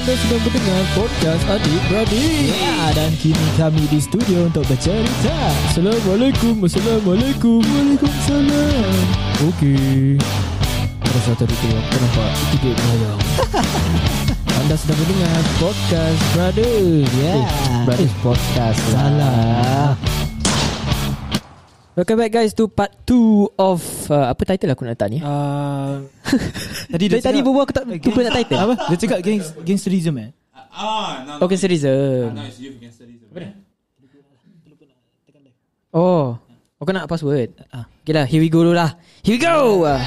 Anda sedang mendengar podcast Adik Beradik. Ya, Dan kini kami di studio untuk bercerita. Assalamualaikum Assalamualaikum. Waalaikumsalam. Okey. Rasa tadi tu aku nampak tiga melayang? Anda sedang mendengar podcast Brother Ya. Eh, Brothers Podcast Salah Welcome back guys to part 2 of uh, Apa title aku nak letak ni? Uh, tadi Dari tadi berbual aku tak Eh, lupa nak title Apa? Dia cakap gang, gangsterism eh? Ah, no, no. Okay series No, it's youth against studies. Apa Oh Oh kau nak password Ah. Okay lah Here we go dulu lah Here we go Ah.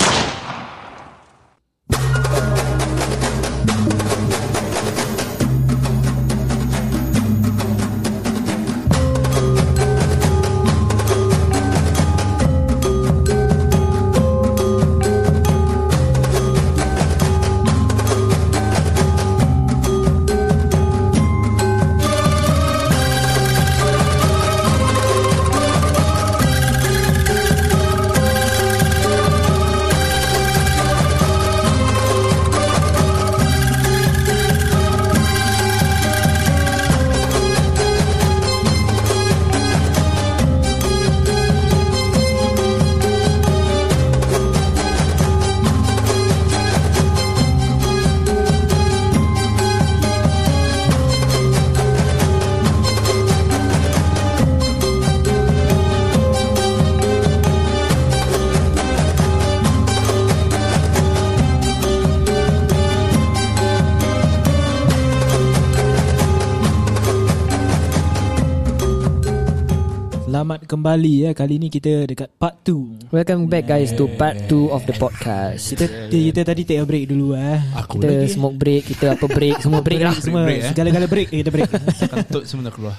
Selamat kembali ya. Kali ni kita dekat part 2. Welcome back guys to part 2 of the podcast Kita, kita tadi take a break dulu eh. Aku Kita smoke break Kita apa break Semua break lah Semua break, eh. segala-gala break kita break. Kentut semua dah keluar.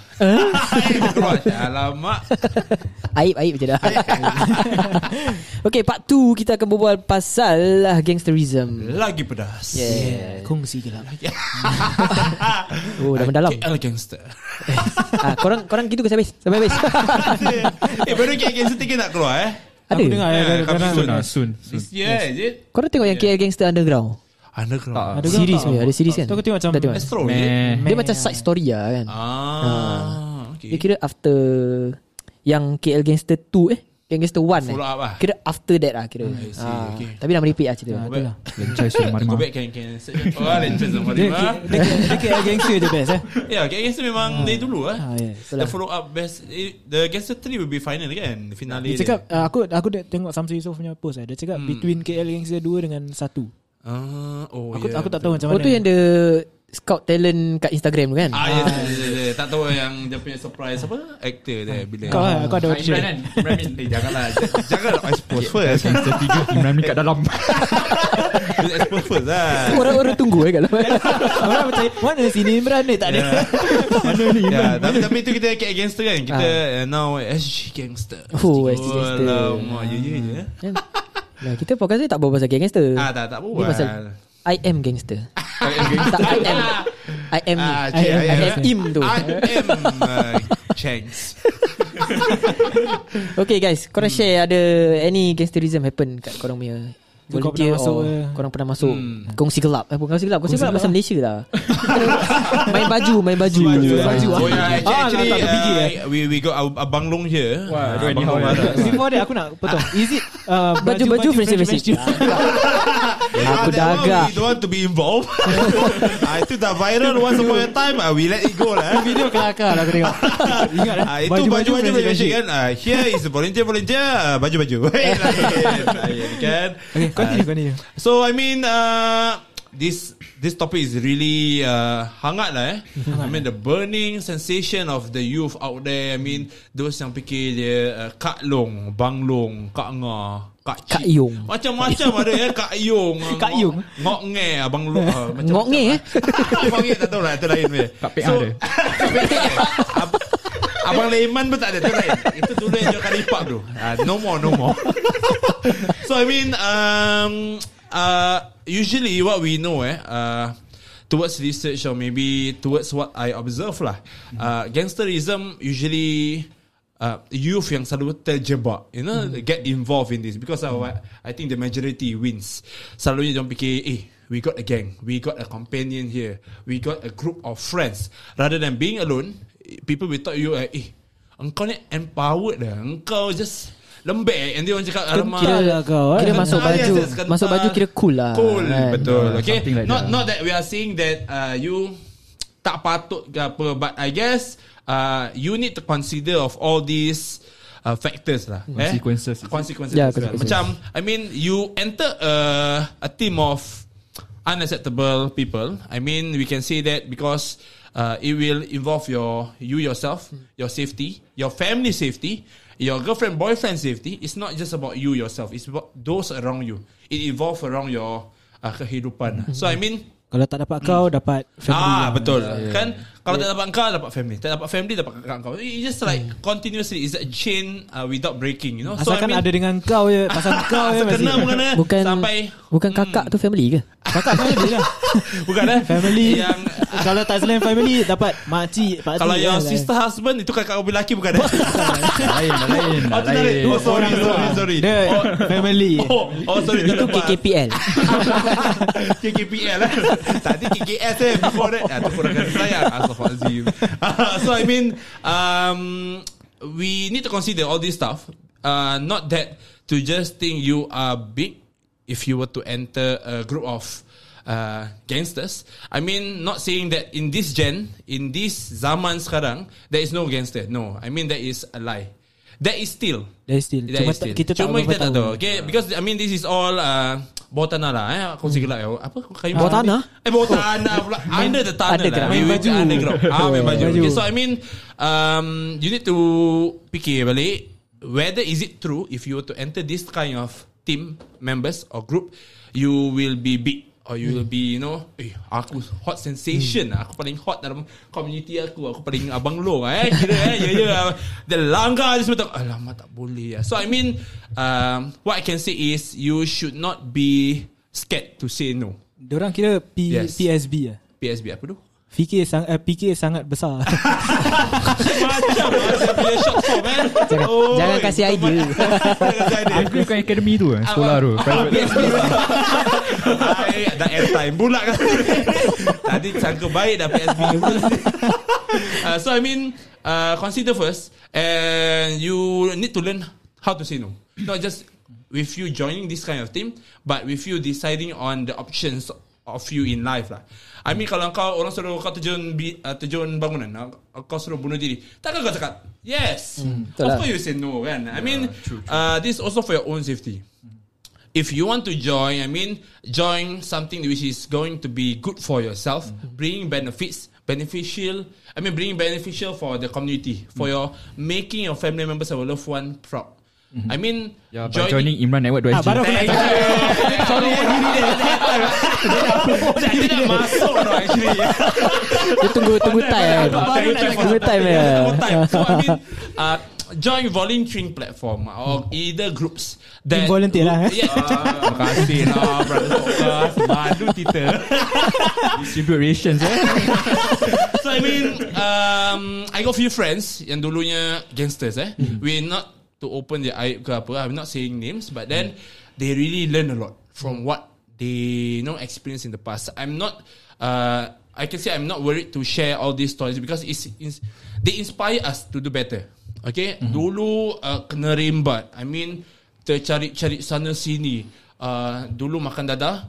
Alamak. Aib-aib je dah Okay part 2 Kita akan berbual pasal lah Gangsterism Lagi pedas. Yeah Kongsi gelap. Oh dah mendalam KL gangster. ah, Korang korang gitu ke sampai habis Sampai habis eh, baru KL gangster 3 nak keluar eh? Ada Aku dengar ya, Yeah, kadang-kadang coming soon, ada. soon. This year, is it? Korang tengok yang KL Gangster Underground Underground. Ada ke Series tak? Ada series kan Tu aku tengok macam Tak tengok Astro? Dia macam side story lah kan Ah, Dia okay. kira after Yang KL Gangster 2 eh Gangster 1 eh Follow up lah. Kira after that lah kira I see, Ah, okay. Tapi dah meripik lah cerita Go back. Lencai sudah Go marima back can can search. Oh, Lencai sama Dia, Marima. dia, dia, dia KL gangster je best eh. Ya, KL gangster memang dari dulu ah. Ah, yeah. The follow up best eh, The Gangster 3 will be final kan The finale Dia cakap uh, aku aku dah tengok Samsul Yusof punya post eh. Dia cakap between KL Gangster 2 dengan 1. Ah, oh Aku yeah, aku tak tahu macam Oh mana. tu yang the Scout talent kat Instagram tu kan Ah, ya, ya, ya. Tak tahu yang dia punya surprise apa actor dia bila. kau lah, kau ada Ah, audition. Imran kan Imran Eh, janganlah. Jangan expose first. Gangster tiga Imran kat dalam expose first lah. Orang-orang tunggu eh kat dalam Orang macam mana sini Imran ni tak ada. Mana ni Ya, Imran tapi tapi tu kita cat gangster kan. Kita uh, now SG gangster. Oh, SG gangster. Alamak, ya ya ya. Kan? Nah, kita podcast ni tak bawa pasal gangster. Ah, tak tak Ni buat. pasal I am gangster. tak I am. I am ni. Ah, I am, I I am. am im tu. I am uh, Changs. Okay guys, korang share ada any gangsterism happen kat korang punya kau volunteer masuk or korang pernah masuk Hmm. kongsi gelap eh bukan kongsi gelap kongsi Kongsi gelap gelap pasal Malaysia lah main baju main baju Baju, baju. Oh yeah, actually, Ah, actually terfikir, uh, eh. we we got a, a banglong here. Wah, banglong eh. ada. Before that aku nak potong. Is it uh, Baju-baju Aku Ah, dah that one agak. We don't want to be involved. Ah, Itu dah viral Once upon a time. Ah, We let it go lah eh. Video kelakar lah aku tengok. Ingat eh? Ah, itu baju-baju friendship kan ah, Here is volunteer volunteer. Ah, Baju-baju. Lain, lain, kan Okay, continue, continue. So I mean uh, This This topic is really uh, Hangat lah eh. I mean the burning sensation Of the youth out there. I mean Those yang fikir dia uh, Kak Long Bang Long Kak Nga Kak Cik Kak Yong. Macam-macam ada ya Kak Yong Kak Yong. Ngok nge Abang Long uh, Ngok nge, eh? Abang nge tak tahu lah Itu lain punya Kak Pek ada. Ab- Abang Leman pun tak ada Itu lain Itu dulu yang jual kalipap tu uh, No more No more So I mean um, uh, Usually what we know eh uh, Towards research Or maybe Towards what I observe lah uh, Gangsterism Usually uh, Youth yang selalu terjebak You know Get involved in this Because of what I think the majority wins Selalunya diorang fikir Eh we got a gang, we got a companion here, we got a group of friends. Rather than being alone, people will talk you, eh, eh engkau ni empowered dah. Engkau just lembek. And dia orang cakap, alamak. Kira lah kau eh. Kira masuk baju yes, yes, kental. Masuk baju kira cool lah Cool, kan? betul. Yeah, okay, like not that. not that we are saying that uh, you tak patut ke apa, but I guess uh, you need to consider of all these uh, factors lah. eh? Consequences. Consequences. Yeah, well. consequences. Macam, I mean, you enter a a team of unacceptable people. I mean, we can say that because uh, it will involve your you yourself, your safety, your family safety, your girlfriend boyfriend safety. It's not just about you yourself. It's about those around you. It evolve around your uh, kehidupan. So I mean, Kalau tak dapat kau Dapat family ah lah. betul kan kalau tak dapat kau dapat family tak dapat family dapat kakak kau it's just like continuously it's a chain uh, without breaking you know Asalkan ada dengan kau je Pasal kau je kena masih bukan? Bukan sampai Bukan kakak tu family ke? Kakak family lah bukan eh Family yang Kalau tak selain family Dapat makcik pakcik kalau yang kan. sister husband itu kakak kau lelaki bukan eh Lain, dah lain, Oh, lain. lain. Oh, sorry, sorry, sorry. Dia family Oh, oh sorry. Itu KKPL KKPL eh. Tadi KKS eh before that. Ah, tu kurang kasih sayang. Astaghfirullahaladzim. Ah, so I mean, um, we need to consider all this stuff. Uh, not that to just think you are big if you were to enter a group of uh, gangsters. I mean, not saying that in this gen, in this zaman sekarang, there is no gangster. No, I mean that is a lie. That is still There is still That Cuma is still. tak, kita tak Cuma berapa kita tak tahu. tahu Okay Because I mean this is all uh, Bawah tanah lah eh. Aku hmm. gelap ya Apa kayu Bawah tanah? Eh bawah tanah pula Under the tunnel underground. lah Main baju. Underground ah, Main baju Baju. Okay so I mean um, You need to Fikir balik Whether is it true If you were to enter this kind of Team members Or group You will be big Or you will be You know? Eh aku hot sensation lah. Aku paling hot dalam Community aku. Aku paling abang lo eh. Kira eh. Ya ya. Dia langgar je semua tak Alamak tak boleh ya. So I mean um, What I can say is You should not be Scared to say no. Diorang kira P, Yes. PSB lah PSB apa tu? Fikir sang, eh, PK sangat besar. Macam Saya punya short form eh Jangan- jangan kasih idea. Jangan kasih idea Aku bukan akademi tu eh, Sekolah tu. Ay, Dah airtime pula kan? Tadi sangka baik dah PSB uh, So I mean uh, Consider first And you need to learn How to say no. Not just With you joining this kind of team But with you deciding on the options Of you in life lah I mean kalau kau Orang suruh kau terjun bi, uh, Terjun bangunan uh, Kau suruh bunuh diri Takkan kau cakap Yes betul Of lah. course you say no kan I mean uh, This also for your own safety if you want to join, I mean, join something which is going to be good for yourself, bringing benefits, beneficial. I mean, bringing beneficial for the community, for your making your family members or loved one proud. I mean, Ya, by joining Imran Network ah, 2SG Baru aku nak Thank you. Sorry, Dia dah masuk actually. Dia tunggu Tunggu time Tunggu time ya Tunggu time. So I mean, uh, join volunteering platform or either groups that Volunteer lah, eh? Yeah. Terima kasih lah brother podcast. Malu kita. Distribute rations eh so I mean, um, I got few friends yang dulunya gangsters eh. We not to open their aib ke apa. I'm not saying names, but then they really learn a lot from what they you know experience in the past. I'm not. Uh, I can say I'm not worried to share all these stories because it's, it's they inspire us to do better. Okay, dulu uh, kena rembat. I mean, tercari-cari sana sini. Uh, dulu makan dadah.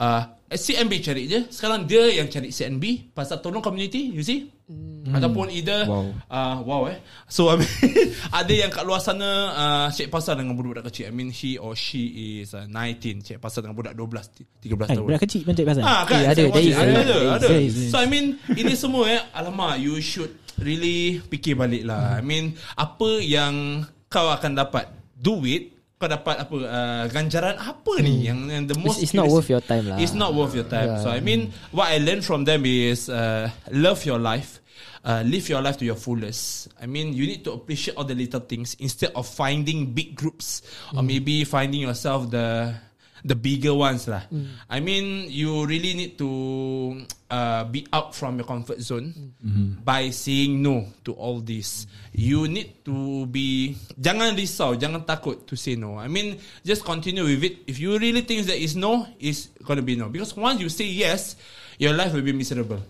Uh, CNB cari je Sekarang dia yang cari CNB Pasal tolong community You see mm. Ataupun either Wow. uh, Wow eh So I mean Ada yang kat luar sana uh, Cek pasal dengan budak-budak kecil I mean he or she is uh, 19 Cek pasal dengan budak 12 13 Eh, tahun budak kecil pun cek pasal Ah, kan? Eh, ada, ada, ada, ada. there is. So I mean, ini semua eh, alamak, you should really fikir balik lah. I mean, apa yang kau akan dapat? Do it, kau dapat apa uh, ganjaran apa ni yang, yang the most It's, it's not worth your time lah It's not worth your time. Yeah. So I mean, what I learned from them is uh, love your life. Uh, live your life to your fullest. I mean, you need to appreciate all the little things instead of finding big groups or maybe finding yourself the the bigger ones lah. I mean, you really need to uh, be out from your comfort zone by saying no to all this. You need to be jangan risau, jangan takut to say no. I mean, just continue with it. If you really think that is no, is gonna be no. Because once you say yes, your life will be miserable.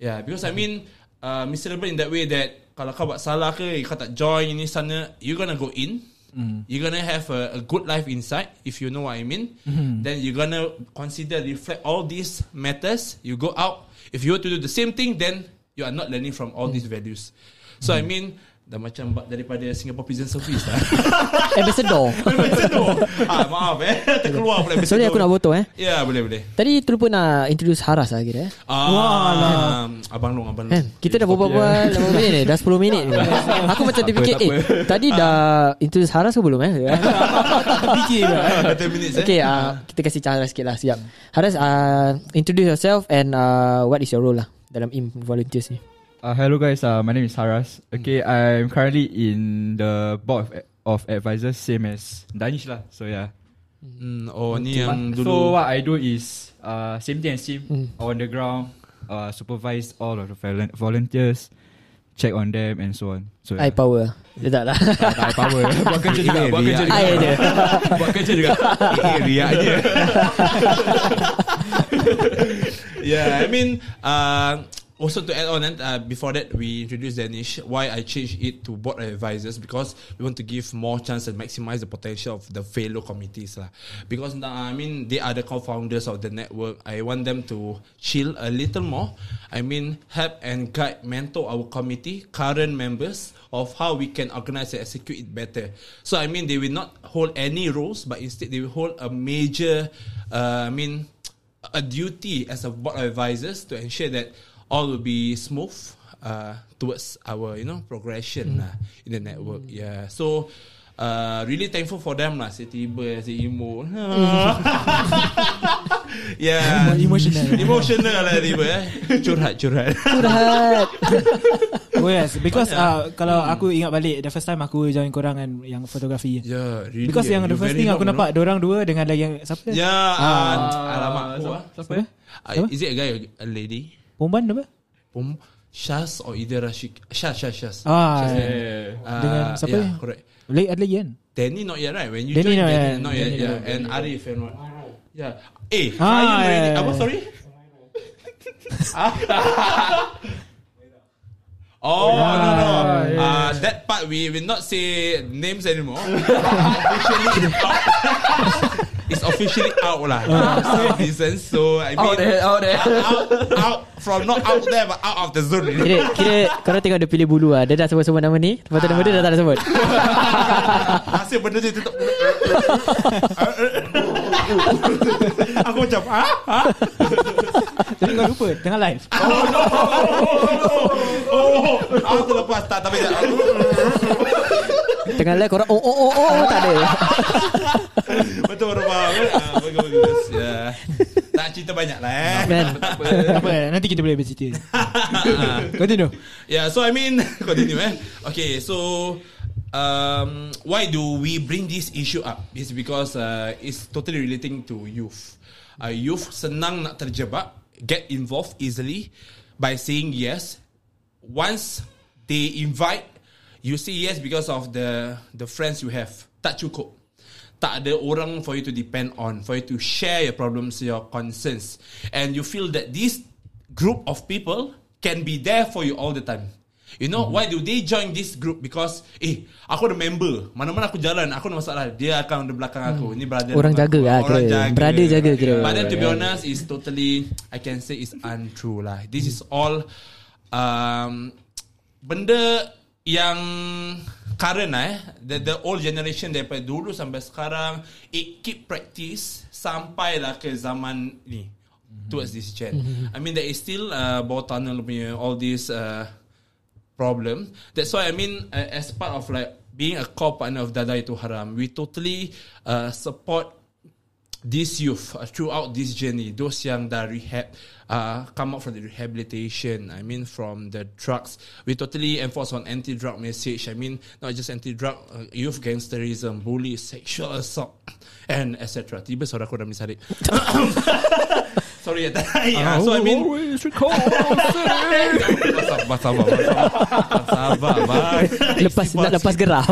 Yeah, because I mean, uh, miserable in that way that kalau kau buat salah ke, kau tak join ini sana, you gonna go in. Mm. You're gonna have a, a good life inside, if you know what I mean. Mm-hmm. Then you're gonna consider reflect all these matters. You go out. If you were to do the same thing, then you are not learning from all mm. these values. So I mm-hmm. mean, dah macam daripada Singapore Prison Service lah. Ambassador. Ambassador. ah, maaf eh, terkeluar pula ambassador. Sorry aku nak potong eh. Ya, boleh boleh. Tadi terlupa nak introduce Haras lah kira eh. Ah, abang long, abang long. Kan? Kita dah berbual berapa minit ni? Dah 10 minit ni. Aku macam terfikir, eh, tadi dah introduce Haras ke belum eh? Fikir ke? Ah, 30 minutes eh. Okay, uh, kita kasih cara sikit lah. Siap. Haras, uh, introduce yourself and uh, what is your role lah dalam IM volunteers ni. Uh, hello guys, uh, my name is Haras. Okay, I'm currently in the board of, of advisors, same as Danish lah. So yeah. Hmm, oh, ni yang So dulu. what I do is uh, same thing as him Hmm. on the ground, uh, supervise all of the volun- volunteers, check on them and so on. So I power. Dia tak lah. tak tak power. buat kerja juga, buat kerja juga. Buat kerja juga. Eh, riak je. yeah, I mean, uh, also to add on, uh, before that, we introduced Danish. Why I changed it to board advisors because we want to give more chance and maximize the potential of the fellow committees lah. Because I mean, they are the co-founders of the network. I want them to chill a little more. I mean, help and guide, mentor our committee, current members of how we can organize and execute it better. So I mean, they will not hold any roles, but instead they will hold a major, uh, I mean, a duty as a board of advisors to ensure that all will be smooth uh, towards our you know progression lah in the network. Yeah, so. Uh, really thankful for them lah. Saya tiba, saya emo. yeah, Emotional. emotional lah tiba eh. Curhat, curhat. Curhat. Oh yes Because uh, Kalau aku ingat balik The first time aku join korang kan Yang fotografi yeah, really. Because yang the first thing aku long, nampak Diorang dua dengan lagi yang Siapa? Yeah, uh, alamak. Who, ah? Siapa ya? Uh, is it a guy or a lady? Perempuan apa? Pum Shaz or either Rashik Shaz Shaz Shaz. Ah, Shaz, Yeah. Uh, Dengan siapa? yeah, ni? correct. Lagi ada lagi kan? Danny not yet right? When you Danny join Danny yet. not yet Danny yeah. not And Arif and what? Yeah. Eh Ah, Ryan yeah, already yeah, Apa yeah. sorry? Ah. Oh no no uh, That part we will not say Names anymore. Officially It's officially out lah For reasons So I mean Out there, out there. out, out from not out there but out of the zone. Kira, kira korang tengok dia pilih bulu lah. Dia dah sebut-sebut nama ni. Lepas tu nama dia dah tak ada sebut. Hasil benda tu tetap Aku macam ah, ah? Jadi kau lupa Tengah live Oh, aku terlepas tak tapi Tengah live korang oh oh oh oh, oh tak ada. betul baru faham. eh? Ah, bagus bagus. Ya. Tak cerita banyak lah eh. Kan? Tak apa Nanti kita boleh bercerita Continue Yeah, so I mean continue eh. Okay, so um, why do we bring this issue up? It's because uh, it's totally relating to youth. Uh, youth senang nak terjebak, get involved easily by saying yes. Once they invite, you say yes because of the the friends you have. Tak cukup. Tak ada orang for you to depend on, for you to share your problems, your concerns. And you feel that this group of people can be there for you all the time. You know, why do they join this group? Because, eh, aku ada member. Mana-mana aku jalan, aku ada masalah. Dia akan di belakang aku. Ini brother. Orang jaga lah Orang kira. Brother jaga kira. But then to be honest, is totally, I can say is untrue lah. This is all, um, benda yang current lah eh the, the old generation daripada dulu sampai sekarang it keep practice sampailah ke zaman ni towards this gen. I mean there is still uh, bawah tunnel punya all this uh, problem. That's why I mean uh, as part of like being a core partner of Dada Itu Haram we totally uh, support these youth uh, throughout this journey, those young dah rehab, uh, come out from the rehabilitation. I mean, from the drugs, we totally enforce on anti-drug message. I mean, not just anti-drug, uh, youth gangsterism, bully, sexual assault, and etc. Tiba suara aku dah misarik. Sorry, ya. yeah, so I mean, sabar, sabar, sabar, sabar, bye. Lepas nak lepas geram.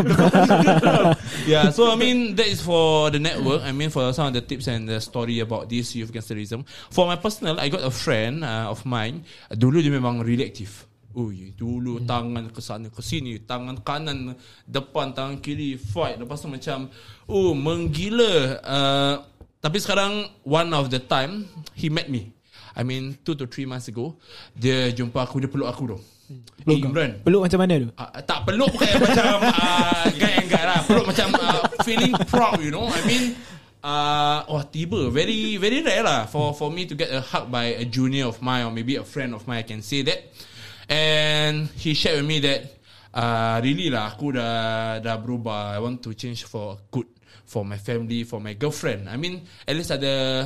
Yeah, so I mean that is for the network. I mean for some of the tips and the story about this youth gangsterism. For my personal, I got a friend uh, of mine. Dulu dia memang really active. Ui, dulu tangan ke sana ke sini, tangan kanan depan, tangan kiri fight. Lepas tu macam oh menggila. Uh, tapi sekarang one of the time he met me. I mean two to three months ago, dia jumpa aku, dia peluk aku tu. Eh, Imran, Peluk macam mana tu? Uh, tak peluk bukan macam uh, guy and guy lah. Peluk macam uh, feeling proud you know. I mean uh, Oh tiba. Very very rare lah For for me to get a hug by a junior of mine Or maybe a friend of mine I can say that. And he shared with me that uh, Really lah Aku dah dah berubah. I want to change for good For my family For my girlfriend. I mean At least ada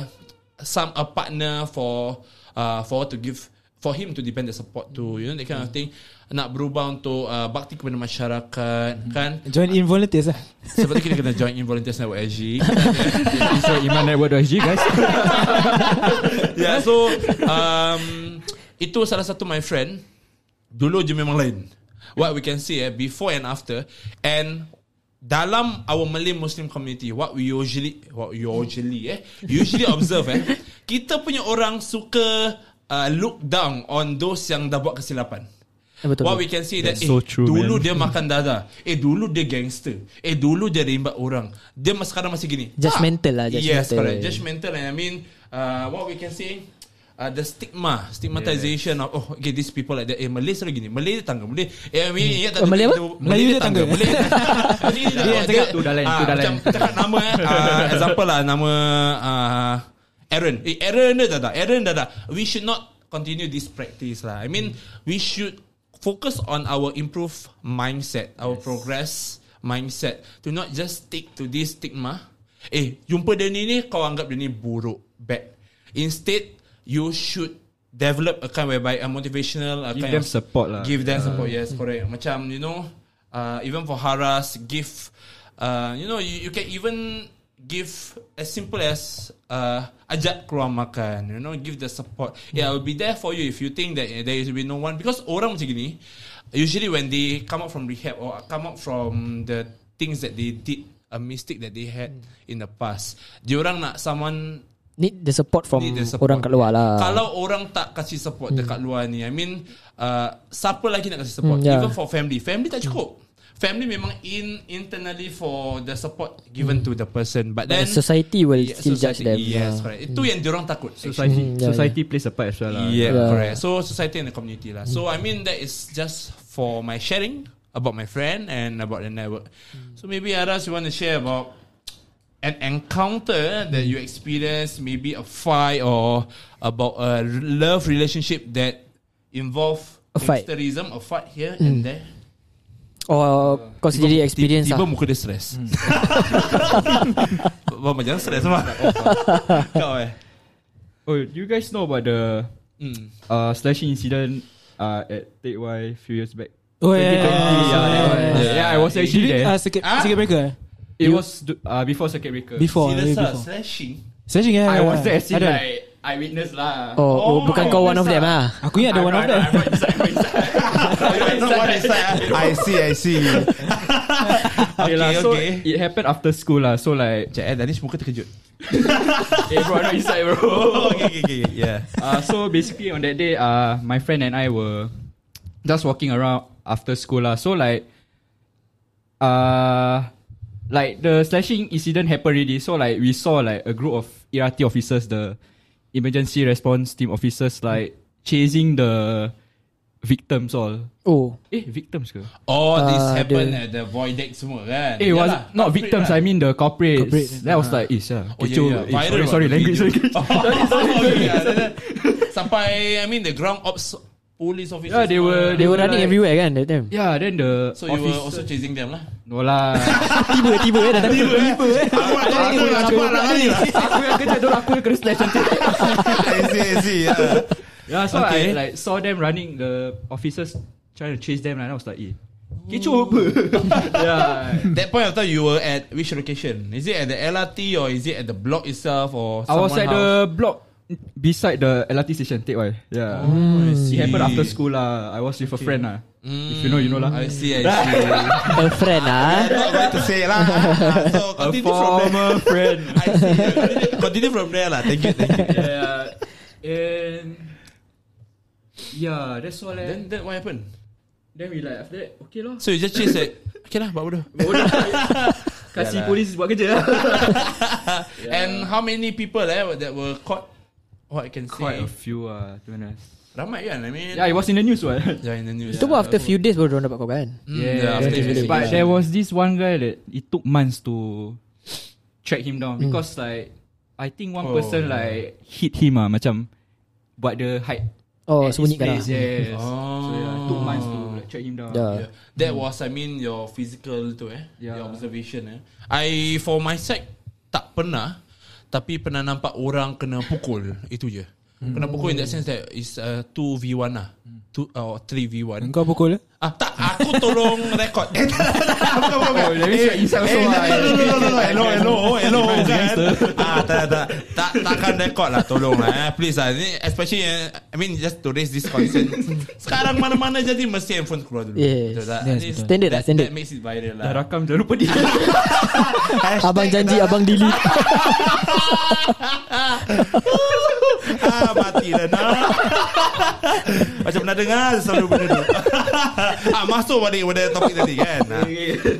Some a partner for uh, For to give For him to depend the support to You know that kind of thing. Nak berubah untuk uh, Bakti kepada masyarakat Kan? Join in volunteers lah. Sebab tu kita kena join in Volunteers Network SG So Iman Network.sg guys. Yeah so um, Itu salah satu my friend. Dulu je memang lain. What we can see eh, Before and after. And dalam our Malay Muslim community what we usually what we usually eh usually observe eh kita punya orang suka uh, look down on those yang dah buat kesilapan Betul. What we can see that That's eh, so true, dulu man. dia makan dada. Eh dulu dia gangster. Eh dulu dia rimbat orang. Dia mas- sekarang masih gini. Judgmental lah, Yes, judgmental. correct. Judgmental and I mean uh, what we can say uh, the stigma, stigmatization of oh okay these people like that. Eh Malay selalu gini. Malay dia tangga. Malay eh I mean ya Oh, Malay apa? Melayu dia tangga. Malay. Malay dia tangga. cakap tu dah lain, Ah, tu dah macam lain. cakap nama eh. Uh, example lah nama uh, Aaron. Eh Aaron dah dah. Aaron dah dah. We should not continue this practice lah. I mean we should focus on our improve mindset, our progress mindset to not just stick to this stigma. Eh, jumpa dia ni ni kau anggap dia ni buruk, bad. Instead, you should develop a kind whereby a motivational a Give kind them of support lah. Give them support. Yes, correct. Macam you know, uh, even for Haras, give, uh, you know, you, you can even give as simple as uh, ajak keluar makan. You know, give the support. Yeah, I will be there for you if you think that uh, there will be no one because orang macam gini. Usually when they come out from rehab or come out from the things that they did, a mistake that they had in the past, diorang nak someone Need the support from the support. orang kat luar lah. Kalau orang tak kasih support hmm. dekat luar ni, I mean, uh, siapa lagi nak kasih support? Hmm, yeah. Even for family, family tak cukup. Family memang in internally for the support given to the person, but But then society will Yeah, still judge them. Yes, Yeah. correct. Itu yang diorang takut. Society, Hmm, yeah, society plays a part as well lah. Yeah, Yeah. correct. So society and the community lah. So I mean that is just for my sharing about my friend and about the network. So maybe Aras, you want to share about an encounter that you experienced, maybe a fight or about a love relationship that involve A fight. gangsterism, a fight here and there. Or kau sendiri experience Tiba lah. muka dia stress. Mama jangan stress mah. Kau eh. Oh, you guys know about the Hmm. uh, slashing incident uh, at Take Y few years back? Oh yeah, 2020, yeah, yeah, yeah. Yeah, I was actually During, there. uh, circuit, Ah? circuit breaker. It was du- uh, before circuit breaker. Before, Serious way lah, before. slashing. Slashing yeah. I yeah, was there as in Ada. like eyewitness lah. Oh, oh, Oh, bukan kau one of them lah. Aku ingat ada one of them. Inside. I see, I see. okay, lah, so okay. it happened after school lah. So like, Cik eh, Danish muka terkejut. eh bro, I'm not inside bro. Oh, okay, okay, okay. Yeah. uh, so basically on that day, uh, my friend and I were just walking around after school lah. So like, uh, like the slashing incident happened already. So like we saw like a group of ERT officers, the emergency response team officers, like chasing the victims all. Oh. Eh, victims ke? Oh, this Uh, happened the- at the void deck semua kan? Eh, was Yalah, not victims. lah. I mean the culprits. Culprit. That was like, is yeah. Oh, yeah, yeah. Eh, Viral sorry, sorry, language. sorry. Oh, yeah, then- then Sampai, I mean, the ground ops police officers. Yeah, they were- They were were running like- everywhere kan that time. Yeah, then the So you were also chasing them lah? No lah. Tiba-tiba eh datang tiba eh. Aku nak tolong aku nak cepat nak lari lah. aku yang kerja dulu aku yang kena slash nanti. I see, I see. Yeah. Yeah, so Okay. I like saw them running the officers trying to chase them and I was like, eh, kecoh apa? yeah. That point of time you were at which location? Is it at the LRT or is it at the block itself or I was at the block beside the LRT station, Teck Wai. Yeah. Oh. It happened after school lah. I was with a friend lah. If you know, you know lah. I see, I see. A friend ah. I'm not going to say lah. So A continue from there. former friend. I see. Continue, continue from there lah. Thank you, thank you. yeah. And yeah, that's all. Then, Then, then what happened? then we like after that, okay lah. So you just chase it. Okay lah, buat bodoh. Kasih Yalah. polis buat kerja lah. And how many people eh that were caught? What I can Quite say. a few ah, to be honest. Ramai kan? I mean. Yeah, it was in the news what. Yeah, in the news. Itu pun after few days baru orang dapat kau kan. Mm, Yeah, yeah, after yeah, investigation. But there was this one guy that it took months to track him down because like I think one Oh, person yeah. like hit him ah macam buat the height. Oh, sembunyikan lah. Yes. Oh. So yeah, it took months to like, track him down. Yeah. Yeah. That was I mean your physical tu eh. Yeah. Your observation eh. I for my side tak pernah tapi pernah nampak orang kena pukul itu je. Kena pukul in that sense that is uh, 2v1 lah. 2 or 3v1. Kau pukul? Ah tak aku tolong record. Eh, tak, tak, tak, bukan, bukan. Oh, eh, no, no, no, no, no, hello, hello, hello, Defense kan. gangster. Ah, tak, tak, tak, tak, takkan record lah, tolong lah, eh. please lah. Ni, especially, eh, I mean, just to raise this concern. Sekarang mana-mana jadi mesti handphone keluar dulu. Yes. Betul tak? Yes. Standard lah, standard. That makes it viral lah. Dah rakam jangan lupa dia. Abang janji abang delete. ah, mati lah nak. Macam pernah dengar selalu benda tu. ah, masuk balik pada topik tadi kan. Ah.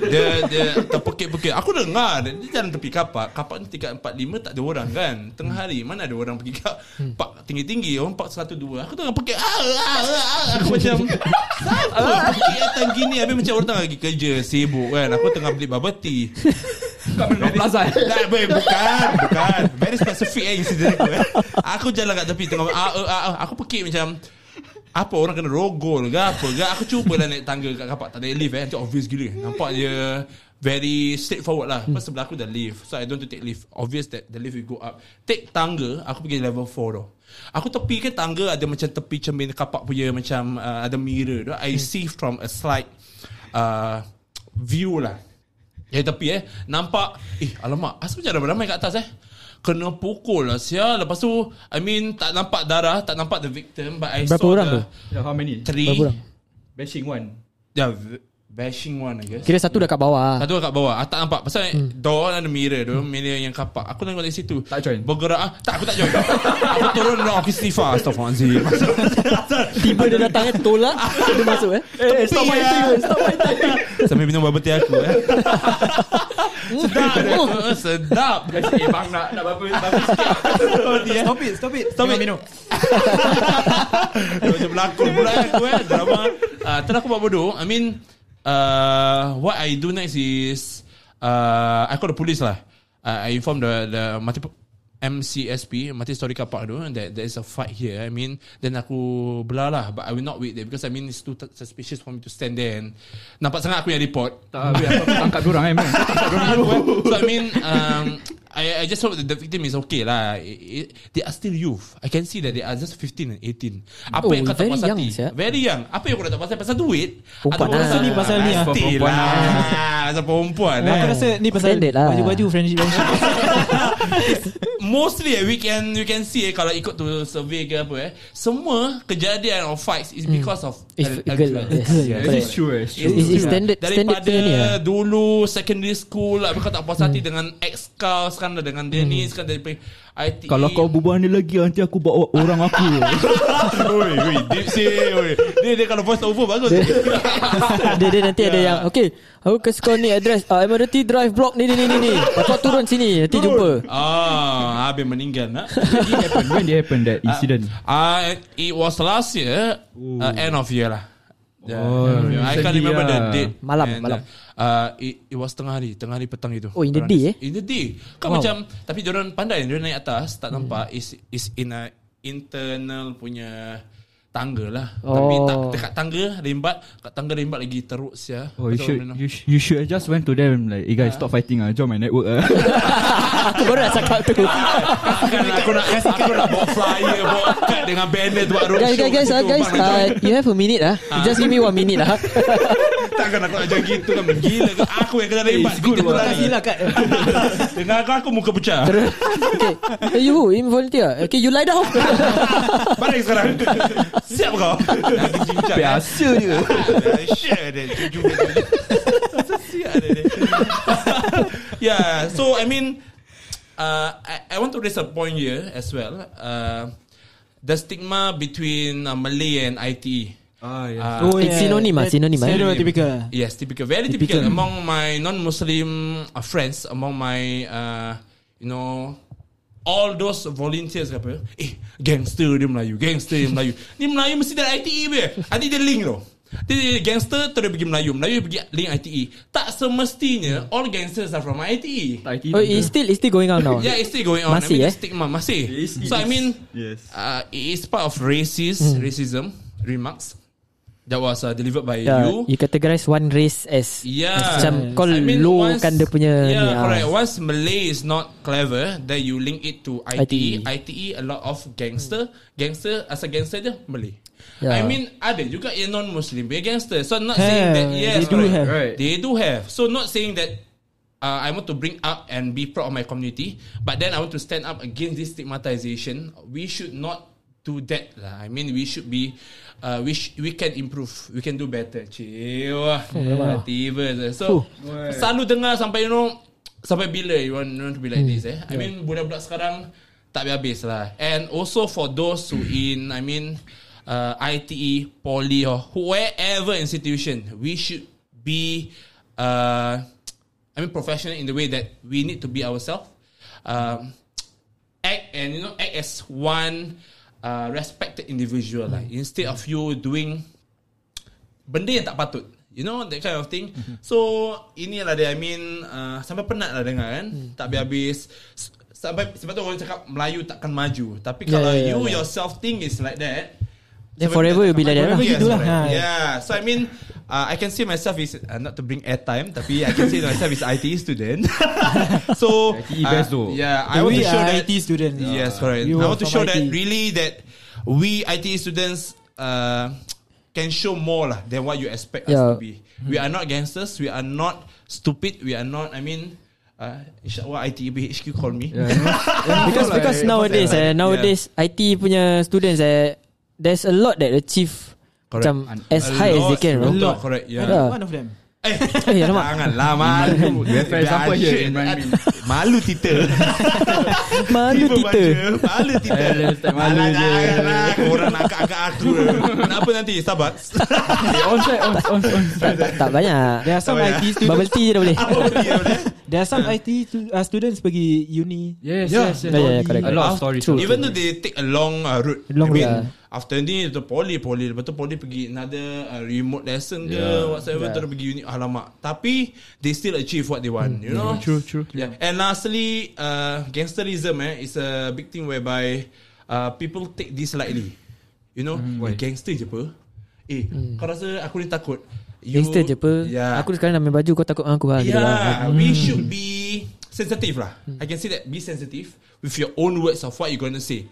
Dia dia terpekik-pekik. Aku dengar dia jalan tepi kapak. Kapak ni tingkat 45 tak ada orang kan. Tengah hari mana ada orang pergi kat pak tinggi-tinggi orang pak 102. Aku tengah pekik. Ah, ah, ah, ah. Aku macam siapa pekik datang gini habis macam orang tengah pergi kerja sibuk kan. Aku tengah beli bubble tea. Kat Menara Plaza. Tak, boy, bukan, bukan. Very specific eh incident aku. Eh. Aku jalan kat tepi tengah ah, ah, ah, aku pekik macam apa orang kena rogol ke apa ke? Aku cuba lah naik tangga kat kapak. Tak ada lift eh. Macam obvious gila. Nampak dia very straightforward lah. Pasal sebelah aku dah lift so I don't want to take lift obvious that the lift will go up. Take tangga aku pergi level 4 tau. Aku tepi ke tangga ada macam tepi cermin kapak punya macam uh, ada mirror tu. I see from a slight uh, view lah yang tepi eh Nampak Eh alamak Asal macam ada ramai kat atas eh Kena pukul lah Sial Lepas tu I mean Tak nampak darah Tak nampak the victim But I Berapa saw orang the tu? Yeah, how many? Three Berapa orang? Bashing one. Yeah v- Bashing one I guess Kira satu dah kat bawah. Satu kat bawah ah, Tak nampak Pasal door ada mirror tu Mirror yang kapak Aku tengok dari situ Tak join? Bergerak ah, Tak aku tak join Aku turun dari office Tifa Astaghfirullahaladzim Tiba dia datang eh tolak dia masuk eh. Eh, stop fighting. ah. Stop fighting. Sambil minum bubble tea aku eh. Sedap eh. Sedap Eh, bang nak nak apa apa sikit. Stop it, stop it. Stop it. minum. Macam berlakon pula aku eh Drama uh, Terus aku buat bodoh I mean uh, What I do next is uh, I call the police lah uh, I inform the the multi MCSP Multi Story Car Park tu That there is a fight here I mean Then aku belah lah But I will not wait there Because I mean It's too suspicious For me to stand there and Nampak sangat aku yang report Tak aku tangkap diorang eh. So I mean um, I, I just hope that the victim is okay lah I- I- They are still youth I can see that they are just 15 and 18 Apa Oh, yang kau tak very puas young, hati sia. Very young Apa yang kau tak puas hati Pasal duit Perempuan lah. Ni pasal ni lah. Pasti Perempuan. Pasal perempuan Aku eh. rasa ni pasal baju-baju friendship friendship. Mostly eh, we can we can see eh, kalau ikut tu survey ke apa eh, semua kejadian of fights is because of If Hmm. girl, alcohol. yes. Yeah, Correct. it's true. eh, It's true. It's, it's standard standard Daripada ni lah. dulu secondary school Habis kau tak puas hati dengan ex kau Sekarang dah dengan Dennis Sekarang daripada ITE Kalau kau berbual ni lagi Nanti aku bawa orang aku Oi, oi, deep say, oi. Dia, dia kalau voice over bagus. dia, dia nanti ada yang Okay Aku kasi kau ni address uh, Admiralty Drive block ni ni ni ni ni Kau turun sini Nanti jumpa Ah, habis meninggal nak. When did it happen? When did it happen that incident? Ah, it was last year, uh, end of year lah. Yeah, Oh, end of year. I can't remember the lah. date. Malam, And, malam. Uh, it, it was tengah hari, tengah hari petang itu. Oh, in the day, eh? In the day. Kan Wow. macam, tapi diorang pandai, diorang naik atas, tak nampak, is is in a internal punya tangga lah. Oh. Tapi tak dekat tangga rembat, kat tangga rembat lagi teruk sia. Oh, you should, you, sh- you should just went to them like, hey guys, stop fighting ah, join my network ah. Aku baru nak cakap tu. Kan aku nak aku nak bawa flyer, bawa kad dengan banner tu. Guys, guys, guys, uh, guys, bang, uh, you have a minute ah. You just give me one minute ah. Takkan aku nak jangan gitu kan Gila ke Aku yang kena good, Kita what? lari Kasihlah kat Dengan aku Aku muka pecah okay. Hey, you who? In volunteer. Okay, you lie down. Balik sekarang Siap kau Biasa je. Share dia Cucu Siap dia dia. Yeah So I mean uh, I, I want to raise a point here As well uh, The stigma between uh, Malay and ITE Ah, yeah. uh, Oh, It's synonym ah, synonym ah. Stereotypical Yes, typical. Very typical, among my non-Muslim uh, friends, among my, uh, you know, all those volunteers apa. Eh, gangster dia Melayu, gangster dia Melayu. Ni Melayu mesti dari ITE be. Nanti dia link. Dia, dia gangster terus pergi Melayu, Melayu pergi link ITE. Tak semestinya all gangsters are from ITE. IT Oh, it's still it's still going on now. Yeah, it's still going on. Masih, I mean, eh? stigma masih. It is- so I it mean, yes. uh, it is part of racist racism remarks that was uh, delivered by Yeah, you. you categorize one race as Yeah. Macam kau low kan dia punya Yeah, ni, ah. correct. Once Malay is not clever, then you link it to ITE. ITE. ITE a lot of gangster. Gangster as a gangster je Malay. Yeah. I mean ada juga yang non-Muslim be gangster. So I'm not Have, saying that yes, they do correct. have. Right. They do have. So not saying that uh, I want to bring up and be proud of my community, but then I want to stand up against this stigmatization. We should not do that lah. I mean, we should be, uh, we sh- we can improve, we can do better. Cewa, tiba je. So selalu dengar sampai you know sampai bila you want, you want to be like this eh? I mean budak-budak sekarang tak habis lah. And also for those who in, I mean, uh, ITE, poly or wherever institution, we should be, uh, I mean, professional in the way that we need to be ourselves. Um, act and you know act as one uh, respected individual lah. Instead of you doing benda yang tak patut. You know that kind of thing. So inilah dia. I mean uh, sampai penat lah dengar kan. Tak habis-habis. S- Sampai sebab tu orang cakap Melayu takkan maju. Tapi Yeah, kalau yeah, you yeah. yourself think is like that. Then forever you'll be like that lah. Yes, ha. Yeah. So I mean uh, I can see myself is uh, not to bring airtime tapi I can see myself is IT student. so ITE best though. Yeah, I want to show are that IT students Yes, correct. I want to show that IT. really that we IT students uh, can show more lah than what you expect us to Yeah. be. We are not gangsters. We are not stupid. We are not. I mean, uh, inshallah ITB HQ call me. Yeah, Because because nowadays eh nowadays IT punya students eh there's a lot that achieve Correct. macam as A high as they can. a lot, correct. Yeah. Yeah. One of them Eh, Eh, alamak. janganlah malu. In Ryan Min. Malu tita. Malu Malu tita. Eh, let's tak malu je. janganlah. Korang nak angkat aku. Kenapa nanti? Starbucks. Eh, on site, on, on, on. Tak, banyak. There are some IT students Bubble tea je dah boleh. There are some IT uh, students pergi uni Yes, Yeah. yes, yes. Yeah, yeah, correct, A lot of stories. Even though they take a long uh, route Long route. After ni tu poly Poly Lepas tu poly pergi Another uh, remote lesson ke Yeah. Whatsoever Yeah. Terus pergi uni Alamak Tapi They still achieve what they want You know True, true. yeah. And lastly uh, Gangsterism eh Is a big thing whereby uh, People take this lightly You know Why? mm, Gangster je apa Eh kau rasa aku ni takut You- Gangster je apa Yeah Aku sekarang nak main baju Kau takut dengan aku lah gitu lah. Yeah, we should be sensitive lah. I can say that be sensitive with your own words of what you're going to say.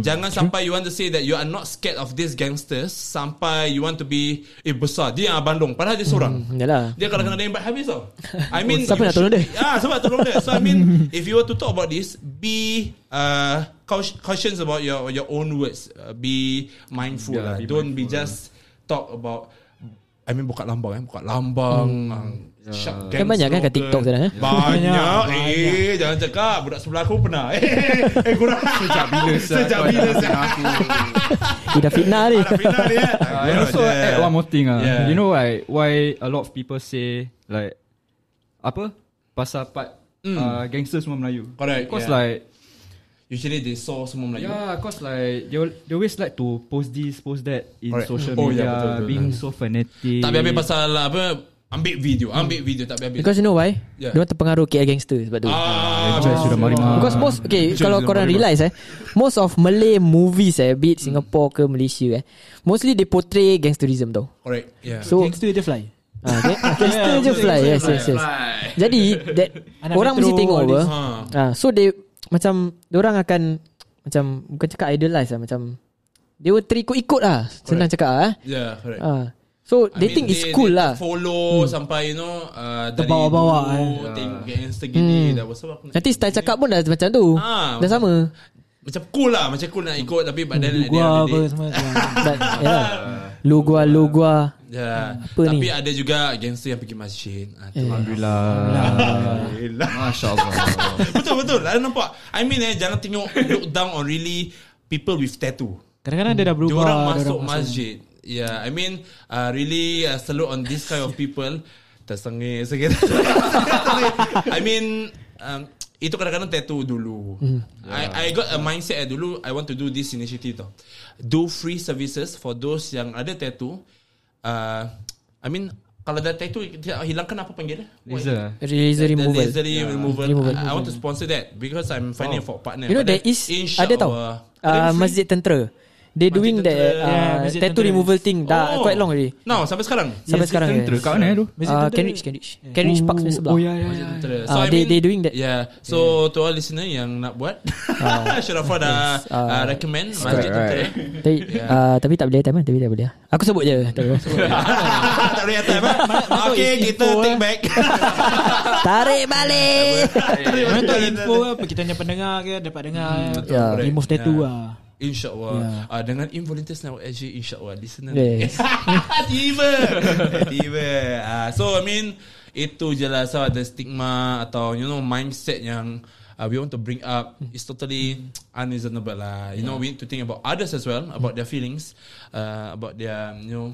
Jangan sampai you want to say that you are not scared of these gangsters sampai you want to be eh besar dia yang Bandung padahal dia seorang. Hmm, Yalah Dia kalau kena rembat habis tau. I mean Siapa you nak tolong dia? Ah, siapa nak tolong dia? So I mean if you were to talk about this, be uh caut- cautious about your your own words. Uh, be mindful Yeah, lah. be Don't be mindful, just talk about I mean buka lambang eh, buka lambang. Hmm. Uh, Kan banyak kan kat TikTok sana, eh? Banyak, Banyak, Eh jangan cakap Budak sebelah aku pernah Eh, eh kurang Sejak bila Sejak bila Dia dah fitnah ni Ada final dia Uh, and also add one more thing ah. Yeah. You know why why a lot of people say like apa pasal part Mm. uh, gangster semua Melayu. Correct, Because yeah. like Usually they saw semua Melayu yeah, cause like they they always like to post this, post that in Correct. social Oh, media, yeah, betul, betul. being so fanatic. Tak habis-habis pasal apa ambil video, ambil video tak habis. Because you know why? Yeah. Dia orang terpengaruh KL gangster sebab tu. ah, sudah marima. Because most okay Betul, kalau betul, korang betul. realize eh most of Malay movies eh be it Singapore ke Malaysia eh mostly they portray gangsterism tau. correct. Yeah. So Gangster je fly ah, gang- gangster je fly yes yes yes. Jadi that orang mesti tengok apa. Ha. Ah, so they macam orang akan macam bukan cakap idolize lah macam will terikut-ikut lah senang cakap ah. Yeah, correct. Ah. So I they mean, think it's cool they lah. Follow sampai you know uh, dari Terbawa-bawa, dulu, eh. Tengok gangster gini dah pasal aku nak Nanti style cakap pun dah macam tu. Ah, dah sama. macam cool lah, macam cool nak ikut tapi but then at the end Gua of the apa semua But, yalah. Lu gua lu gua. Ya, Apa tapi ni? ada juga gangster yang pergi masjid. Ah, tu. Alhamdulillah. Alhamdulillah. Masya Allah. betul betul. Ada nampak. I mean eh jangan tengok look down on really people with tattoo. Kadang-kadang dia dah berubah dia masuk orang masjid. Yeah, I mean uh, really uh, salute on this kind of people. Tersengih sikit. I mean um, itu kadang-kadang tattoo dulu. I I got a mindset eh, dulu I want to do this initiative tau. Do free services for those yang ada tattoo. Uh, I mean kalau dah tattoo hilangkan apa panggil dia? Laser. Laser removal. laser removal. Removal. I, I want to sponsor that because I'm finding a for partner. You know But there is ada tau. Ada Uh, masjid tentera. They Masjid doing that uh, Yeah, masjid tattoo removal thing dah Oh. quite long already. No, sampai sekarang. Sampai sekarang Tentera kat mana tu? Masjid Uh, tentera. Cambridge, Cambridge. Cambridge Park sebelah sebelah. Oh ya ya Masjid ya. tentera. Ah, they- they doing that. Yeah. So to all listener yang nak buat, Syarafah dah recommend masjid tentera. Tapi, uh, tapi tak boleh time? Tapi tak boleh. Aku sebut je. Tak boleh. tak boleh atas apa? Okay, kita take back. Tarik balik. Mana tahu info apa kita punya pendengar ke dapat dengar Ya. remove tattoo lah. InsyaAllah. Ya. uh, Dengan Involunteers Network SG InsyaAllah. Listener Yes. Tiba. Tiba. Uh, So I mean Itu je lah. So ada stigma Atau you know Mindset yang uh, We want to bring up Is totally Unreasonable lah. You know we need to think about others as well About their feelings uh, About their You know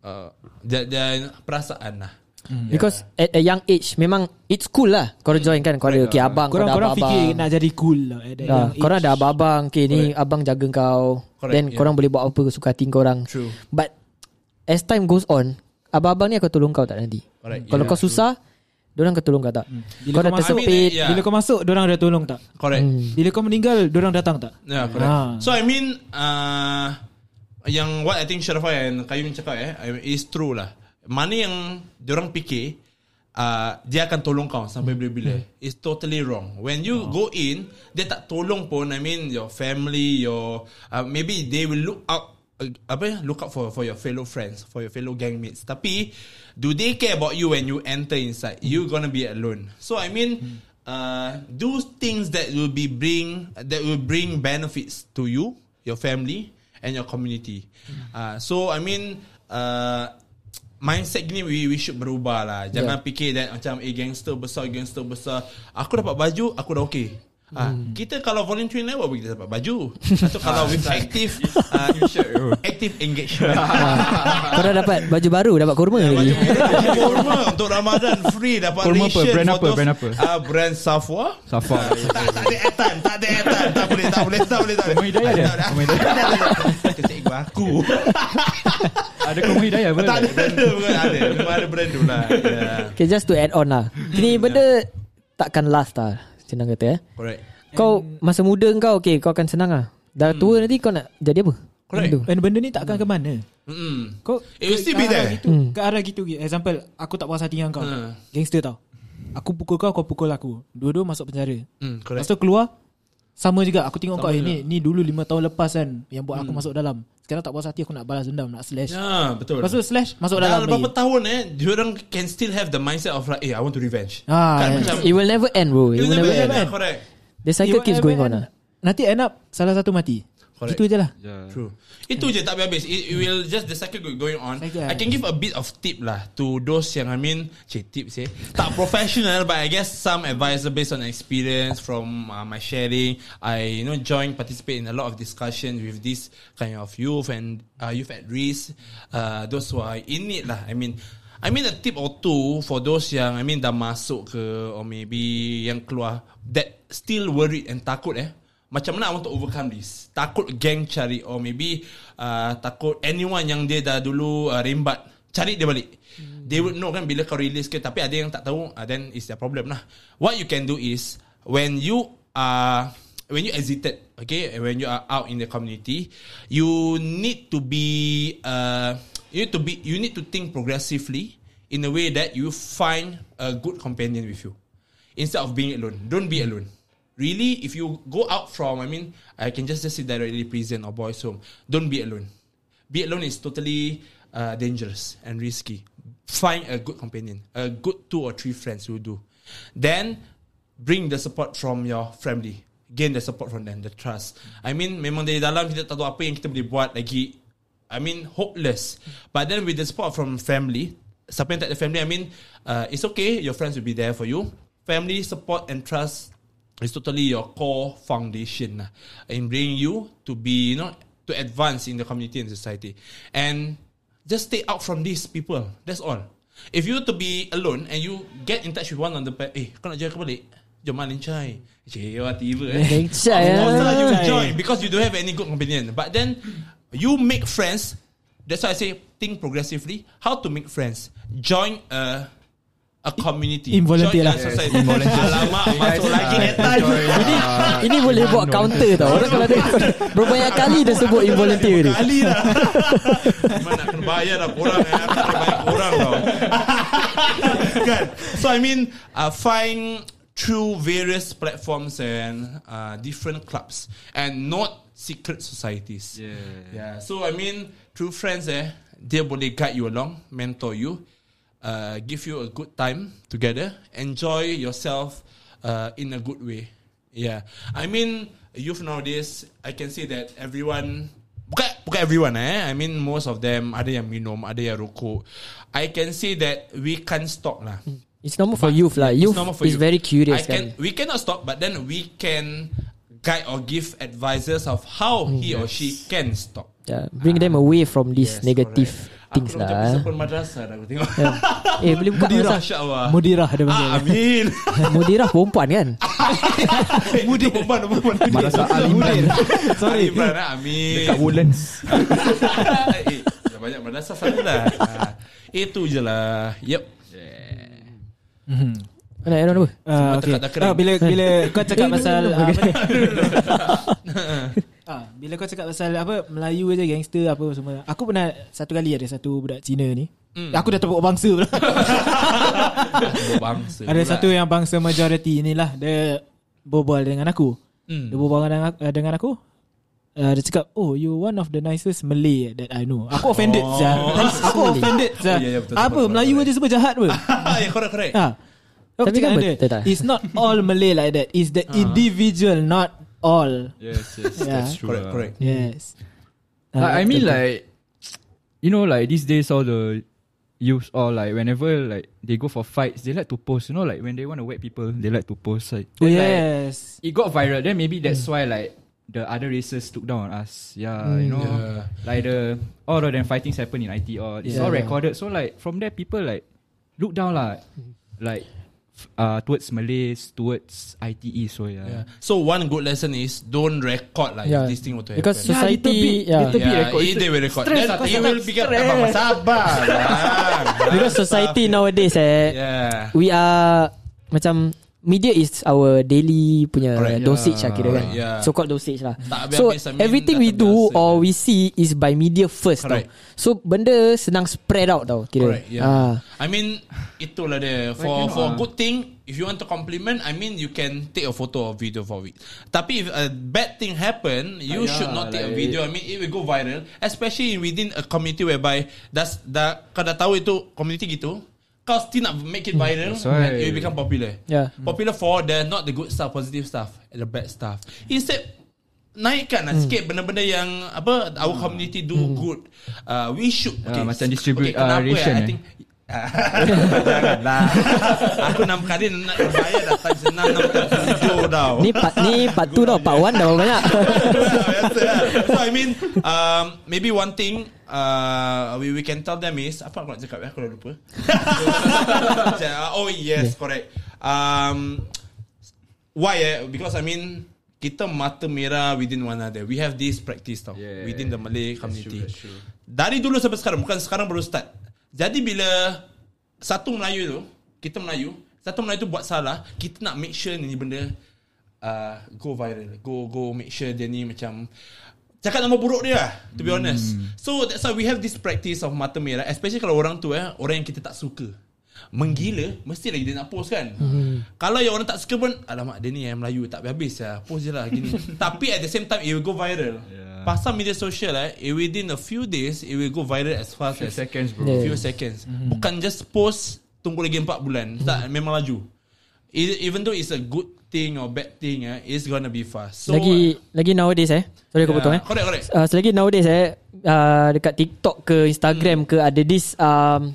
uh, their, their perasaan lah Because at a young age memang it's cool lah. Kau join kan kau ada okay, abang kau ada Korang-korang abang. fikir nak jadi cool lah at young korang age. ada abang Okay ni abang jaga kau Correct, Then yeah. korang boleh buat apa Suka hati korang True. But As time goes on Abang-abang ni akan tolong kau tak nanti Correct, Kalau yeah, kau susah Diorang akan tolong kau tak Bila Kau dah masuk- I mean, tersepit yeah. Bila kau masuk Diorang ada tolong tak Correct Bila kau meninggal Diorang datang tak Yeah, correct. Ah. So I mean, uh, yang what I think Sharafah and Kayum cakap eh, I- is true lah. Mana yang diorang fikir, uh, dia akan tolong kau sampai bila-bila. It's totally wrong. When you go in, dia tak tolong pun. I mean, your family, your uh, maybe they will look out uh, apa ya look out for for your fellow friends for your fellow gang mates. Tapi do they care about you when you enter inside? You gonna be alone. So i mean uh, do things that will be bring that will bring benefits to you your family and your community. Uh, so i mean uh, mindset gini we, we should berubah lah. Jangan yeah. fikir that macam eh gangster besar gangster besar. Aku dapat baju aku dah okay Ah, kita kalau volunteer ni buat kita dapat baju. Atau kalau with active uh, active engagement. Korang dapat baju baru Dapat kurma lagi Baju kurma untuk Ramadan free dapat Kurma apa? Brand for apa? Brand apa? Uh, brand Safwa. Safa. tak, tak ada etan, tak ada etan, tak boleh, tak boleh, tak boleh, tak boleh. Kurma hidayah dia? Tak ada. Kurma hidayah. Kecik gua aku. Ada kurma hidayah apa? Tak ada, ada, bukan ada. Memang ada brand tu lah. Yeah. Okay just to add on lah Ini benda Takkan last lah Senang kata eh Correct. Kau masa muda kau Okay kau akan senang lah Dah tua nanti kau nak jadi apa Correct. Dan benda ni tak akan ke mana Mm. Kau It will still be there. gitu, Ke arah gitu Example Aku tak puas hati dengan kau Hmm. Gangster tau Aku pukul kau Kau pukul aku Dua-dua masuk penjara Mm, Lepas correct. tu keluar Sama juga Aku tengok Sama kau juga. ni, ni dulu 5 tahun lepas kan Yang buat aku masuk dalam Sekarang tak puas hati Aku nak balas dendam Nak slash Ya, betul. Lepas tu slash Masuk Dalam dalam berapa lagi. tahun eh, diorang can still have the mindset of like, eh, I want to revenge. Ah, Kan, eh. macam, It will never end bro It will never end yeah, correct. The cycle keeps going on end- lah Nanti end up Salah satu mati Correct. Itu je lah True. Itu je tak habis. It, it will just the cycle go- going on. Cycle. I can give a bit of tip lah to those yang I mean, cik tips eh. Tak professional but I guess some advice based on experience from uh, my sharing. I you know join participate in a lot of discussion with this kind of youth and uh, youth at risk. Uh, those who are in it lah. I mean. I mean a tip or two for those yang I mean dah masuk ke or maybe yang keluar that still worried and takut eh macam mana to overcome this Takut gang cari Or maybe uh, Takut anyone yang dia dah dulu uh, Rembat Cari dia balik. They would know kan bila kau release ke tapi ada yang tak tahu uh, then it's their problem lah. What you can do is when you are when you exited, okay, when you are out in the community, you need to be uh, you need to be you need to think progressively in a way that you find a good companion with you instead of being alone. Don't be alone. Really, if you go out from, I mean, I can just, just say directly prison or boys' home. Don't be alone. Be alone is totally uh, dangerous and risky. Find a good companion, a good two or three friends who do. Then bring the support from your family. Gain the support from them, the trust. I mean, memang dari dalam kita tak tahu apa yang kita boleh buat lagi. I mean, hopeless. But then with the support from family, siapa yang tak ada family, I mean, uh, it's okay. Your friends will be there for you. Family support and trust is totally your core foundation lah, in bringing you to be, you know, to advance in the community and society. And just stay out from these people. That's all. If you to be alone and you get in touch with one on the eh, kau nak jaga balik? Jom lah lincai. Cik, wah tiba eh. Lincai, Of course ah. lah, you Lincai. join because you don't have any good companion. But then you make friends. That's why I say think progressively. How to make friends? Join a a community. Involunteer Join lah. a society. Alamak, masuk lagi. Ini ini boleh buat counter tau. Orang kalau tengok berapa banyak kali dia sebut involunteer ni. Kali lah. Memang nak kena bayar dah korang eh. Korang tau. kan? So I mean, uh, find through various platforms and uh, different clubs and not secret societies. Yeah. Yeah. So I mean, through friends eh, dia boleh guide you along, mentor you, uh, give you a good time together, enjoy yourself uh, in a good way. Yeah. I mean, youth nowadays, I can say that everyone Bukan, bukan everyone eh. I mean most of them ada yang minum, ada yang rokok. I can say that we can't stop lah. It's normal for But youth lah. it's Youth normal for is youth. very curious I can, kan. We cannot stop, but then we can guide or give advices of how he or she can stop. Yeah, bring them away from this Yes, negative correct. Things Aku dah macam lah. principal madrasah dah aku tengok. Eh boleh buka Mudirah, masa Masya Allah. Mudirah dia panggil. Ah, amin. Mudirah perempuan kan? Mudir perempuan, perempuan. Madrasah Al-Imran Sorry. Imran, ah, amin. Dekat Woodlands eh, dah banyak madrasah sana lah. Ah, Itu je lah. Yep. Nak add on apa? Ah, okay. Dah. Ah, bila bila kau cakap Eh, pasal belum, ah, apa ah, bila kau cakap pasal apa Melayu aja gangster apa semua. Aku pernah satu kali ada satu budak Cina ni. Hmm. Aku dah tepuk bangsa pula. Bangsa ada pula. satu yang bangsa majority ni lah dia berbual dengan aku. Hmm. Dia berbual dengan, uh, dengan aku. Uh, dia cakap Oh you one of the nicest Malay That I know Aku offended Oh. oh. Aku offended Oh, oh, ya, ya, betul, Apa betul, Melayu betul. aja semua jahat pun ya, correct, correct. ha. Aku Tapi kan betul tak? It's not all Malay like that It's the individual Not all Yes, yes, Yeah. that's true. Correct, lah. correct. Yes Like, I mean like You know like these days all the Youths all like Whenever like They go for fights They like to post You know like When they want to whack people They like to post like, Oh, then, like, Yes It got viral Then maybe that's why like The other races took down on us Yeah you know Yeah. Like the All of them fightings happen in IT or It's Yeah. all recorded So like From there people like Look down lah Like f- uh, Towards Malays Towards ITE So yeah, Yeah. So one good lesson is don't record lah Yeah. this thing were to Because happen. society little bit- yeah. little bit yeah, record. it, they will record. Stress Then lah, it kau will become stress. abang sabar. Because society nowadays eh Yeah. We are Macam Media is our daily punya Correct. dosage lah Yeah. kira kan. Correct, yeah. So called dosage lah. Tak So everything we do or kan. we see is by media first Correct. tau. So benda senang spread out tau kira. Correct, yeah. Ah. I mean, itulah dia. For cannot for ah. good thing, if you want to compliment, I mean, you can take a photo or video for it. Tapi if a bad thing happen, you Ah, should yeah, not take a like- video. I mean, it will go viral, especially within a community whereby dah kau dah tahu itu community gitu, kau still nak make it viral, That's and it will become popular. Yeah. Popular for the not the good stuff, positive stuff, the bad stuff. Instead naikkan lah sikit benda-benda yang apa our community do good. Uh, we should Ah, macam distribute, ah, kenapa ration, I eh? think Janganlah. Aku enam kali nak bayar dah time senang enam kali. Tujuh tau Ni part ni part 2 tau, part 1 dah banyak. So I mean um, Maybe one thing uh, we, we can tell them is Apa aku nak cakap ya Aku dah lupa. Oh yes correct. Um, Why eh? Because I mean Kita mata merah within one another. We have this practice tau Yeah. Within the Malay That's community. true, that's true. Dari dulu sampai sekarang Bukan sekarang baru start Jadi bila satu Melayu tu, kita Melayu, satu Melayu tu buat salah, kita nak make sure ni benda uh, go viral. Go go make sure dia ni macam cakap nama buruk dia lah, to be honest. So that's why we have this practice of mata merah, especially kalau orang tu eh, orang yang kita tak suka. Menggila Mesti lagi dia nak post kan. Kalau yang orang tak suka pun Alamak dia ni yang Melayu Tak habis lah. Post je lah gini. Tapi at the same time It will go viral. Yeah. Pasal media sosial eh, it Within a few days It will go viral as fast Few as seconds bro. Yeah. Few seconds. Bukan just post Tunggu lagi 4 bulan. Tak memang laju. E- Even though it's a good thing Or bad thing eh, It's gonna be fast. So, lagi lagi nowadays eh. Sorry aku yeah, potong eh. Correct correct. Uh, selagi nowadays eh uh, dekat TikTok ke Instagram ke ada this um,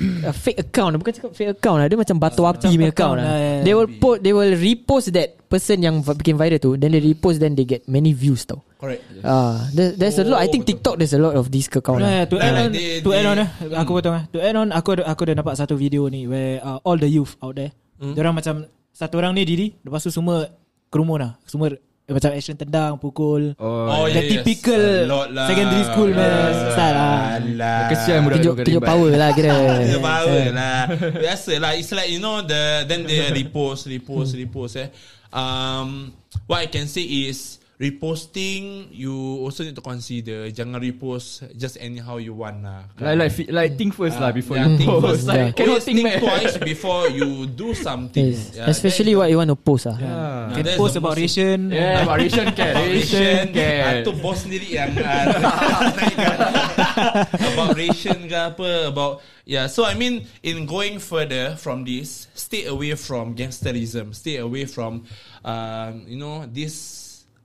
a fake account bukan cakap fake account lah dia macam batu api punya account account lah. lah, yeah. They will put they will repost that person yang bikin viral tu then they repost then they get many views tau. Correct Ah, there, there's a lot. I think betul. TikTok there's a lot of this account. Yeah, lah. to add on, they- to add on eh, aku potong eh. To add on, aku ada, aku ada nampak satu video ni where uh, all the youth out there, hmm. orang macam satu orang ni diri, lepas tu semua kerumun lah, semua macam action tendang, pukul. Oh, Oh, The yeah, yes. typical lah. secondary school man style lah. Alah. Kesian budak Tunjuk tu tunjuk power lah kira. Dia power lah Biasa lah It's like you know the Then they repost Repost Repost eh um, What I can say is Reposting You also need to consider Jangan repost Just anyhow you want lah Like like fi- like think first lah before yeah, you think post. first. Like Yeah. cannot think think back. twice Before you do something Yes. Yeah, Especially what you want to post ah. Yeah. Can that's post about ration. Yeah, about ration can. About ration can. Atau bos sendiri yang uh, naikkan. About ration ke apa About Yeah so I mean In going further From this Stay away from Gangsterism Stay away from um, You know This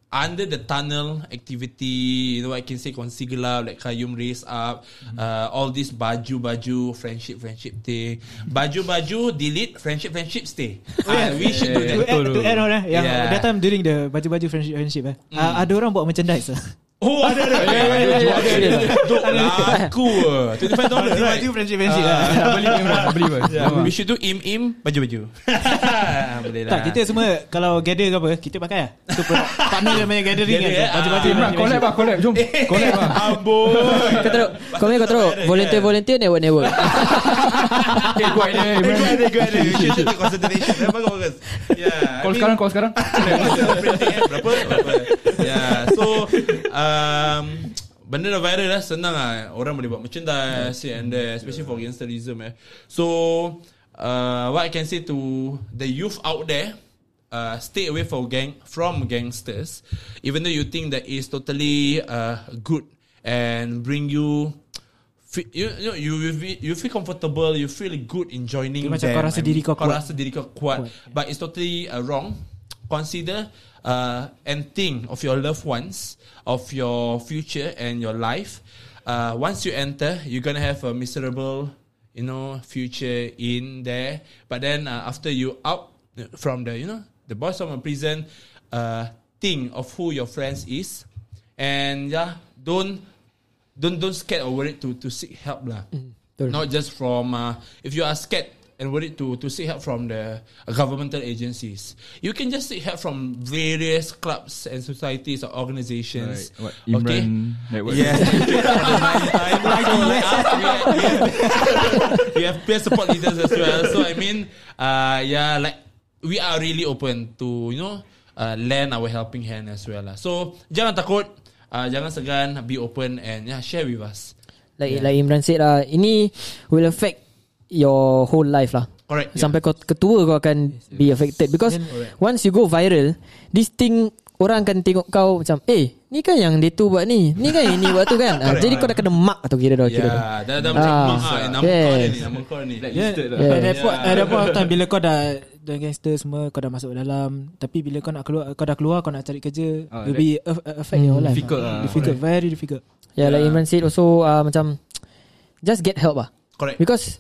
Under the tunnel activity, you know, I can say kongsi gelap, like Kayum raise up, uh, all this baju-baju, friendship, friendship thing. Baju-baju, delete, friendship, friendship, stay. Uh, we should do To that. add, to add on eh, yang Yeah. that time during the baju-baju friendship, friendship eh, uh, ada orang buat merchandise lah. Oh, ada ada. Ya, ya, ya, ya, ada, ada. Duk laku ah. $25 right? Baju friendship, friendship lah. Beli pun, nak beli pun. Yeah, we should do im-im baju-baju. Boleh lah. Tak, kita semua kalau gather ke apa, kita pakai lah. Itu partner dia punya gathering Gather, kan. eh? Baju-baju Ah. Imran, collab lah, collab. Jom. Collab lah. Ambon. Kau teruk Kau punya kau teruk Volunteer volunteer Network network Okay, good idea. Eh, Imran. good idea, good idea. You should take consideration. Bagus, bagus. Call sekarang, call sekarang. Eh, berapa? Berapa? Yeah. Um, benda dah viral lah. Senang lah. Orang boleh buat merchandise here and there. Especially for gangsterism eh. So, uh, what I can say to the youth out there, uh, stay away from gang from gangsters, even though you think that is totally uh, good and bring you. You, you, you, you, feel, you feel comfortable, you feel good in joining macam them. kau rasa diri kau kau kuat. rasa diri kau kuat. But it's totally uh, wrong. Consider uh, and think of your loved ones, of your future and your life. Uh, once you enter, you're gonna have a miserable, you know, future in there. But then uh, after you out from the, you know, the boys from a prison, uh, think of who your friends is, and yeah, don't don't don't scared or worried to to seek help lah. betul. Not just from uh, if you are scared and worried to to seek help from the governmental agencies, you can just seek help from various clubs and societies or organizations. Like, what, Imran Network. Yes. so like us, we have, we, have, we have peer support leaders as well. So I mean, uh, yeah, like we are really open to you know uh, lend our helping hand as well lah. So jangan takut, uh, jangan segan, be open and yeah, share with us. Like like Imran said lah Ini will affect Your whole life lah Correct. yeah. Sampai kau ketua kau akan Be affected Because Once you go viral This thing Orang akan tengok kau Macam Eh Ni kan yang dia tu buat ni Ni kan yang ni buat tu kan ah, Jadi kau dah kena mak tu kira dah kira dah. Yeah, dah dah macam Ah, mak ah, nama kau yes. dia ni, nama kau ni. Like Yeah, lah. Yeah. Point, Yeah. of time bila kau dah dah gangster semua kau dah masuk dalam tapi bila kau nak keluar kau dah keluar kau nak cari kerja Ah, will be a- a- affect your life. difficult ah. lah. Difficult, very difficult. Yeah, like Imran said also uh, Macam Just get help lah Correct. Because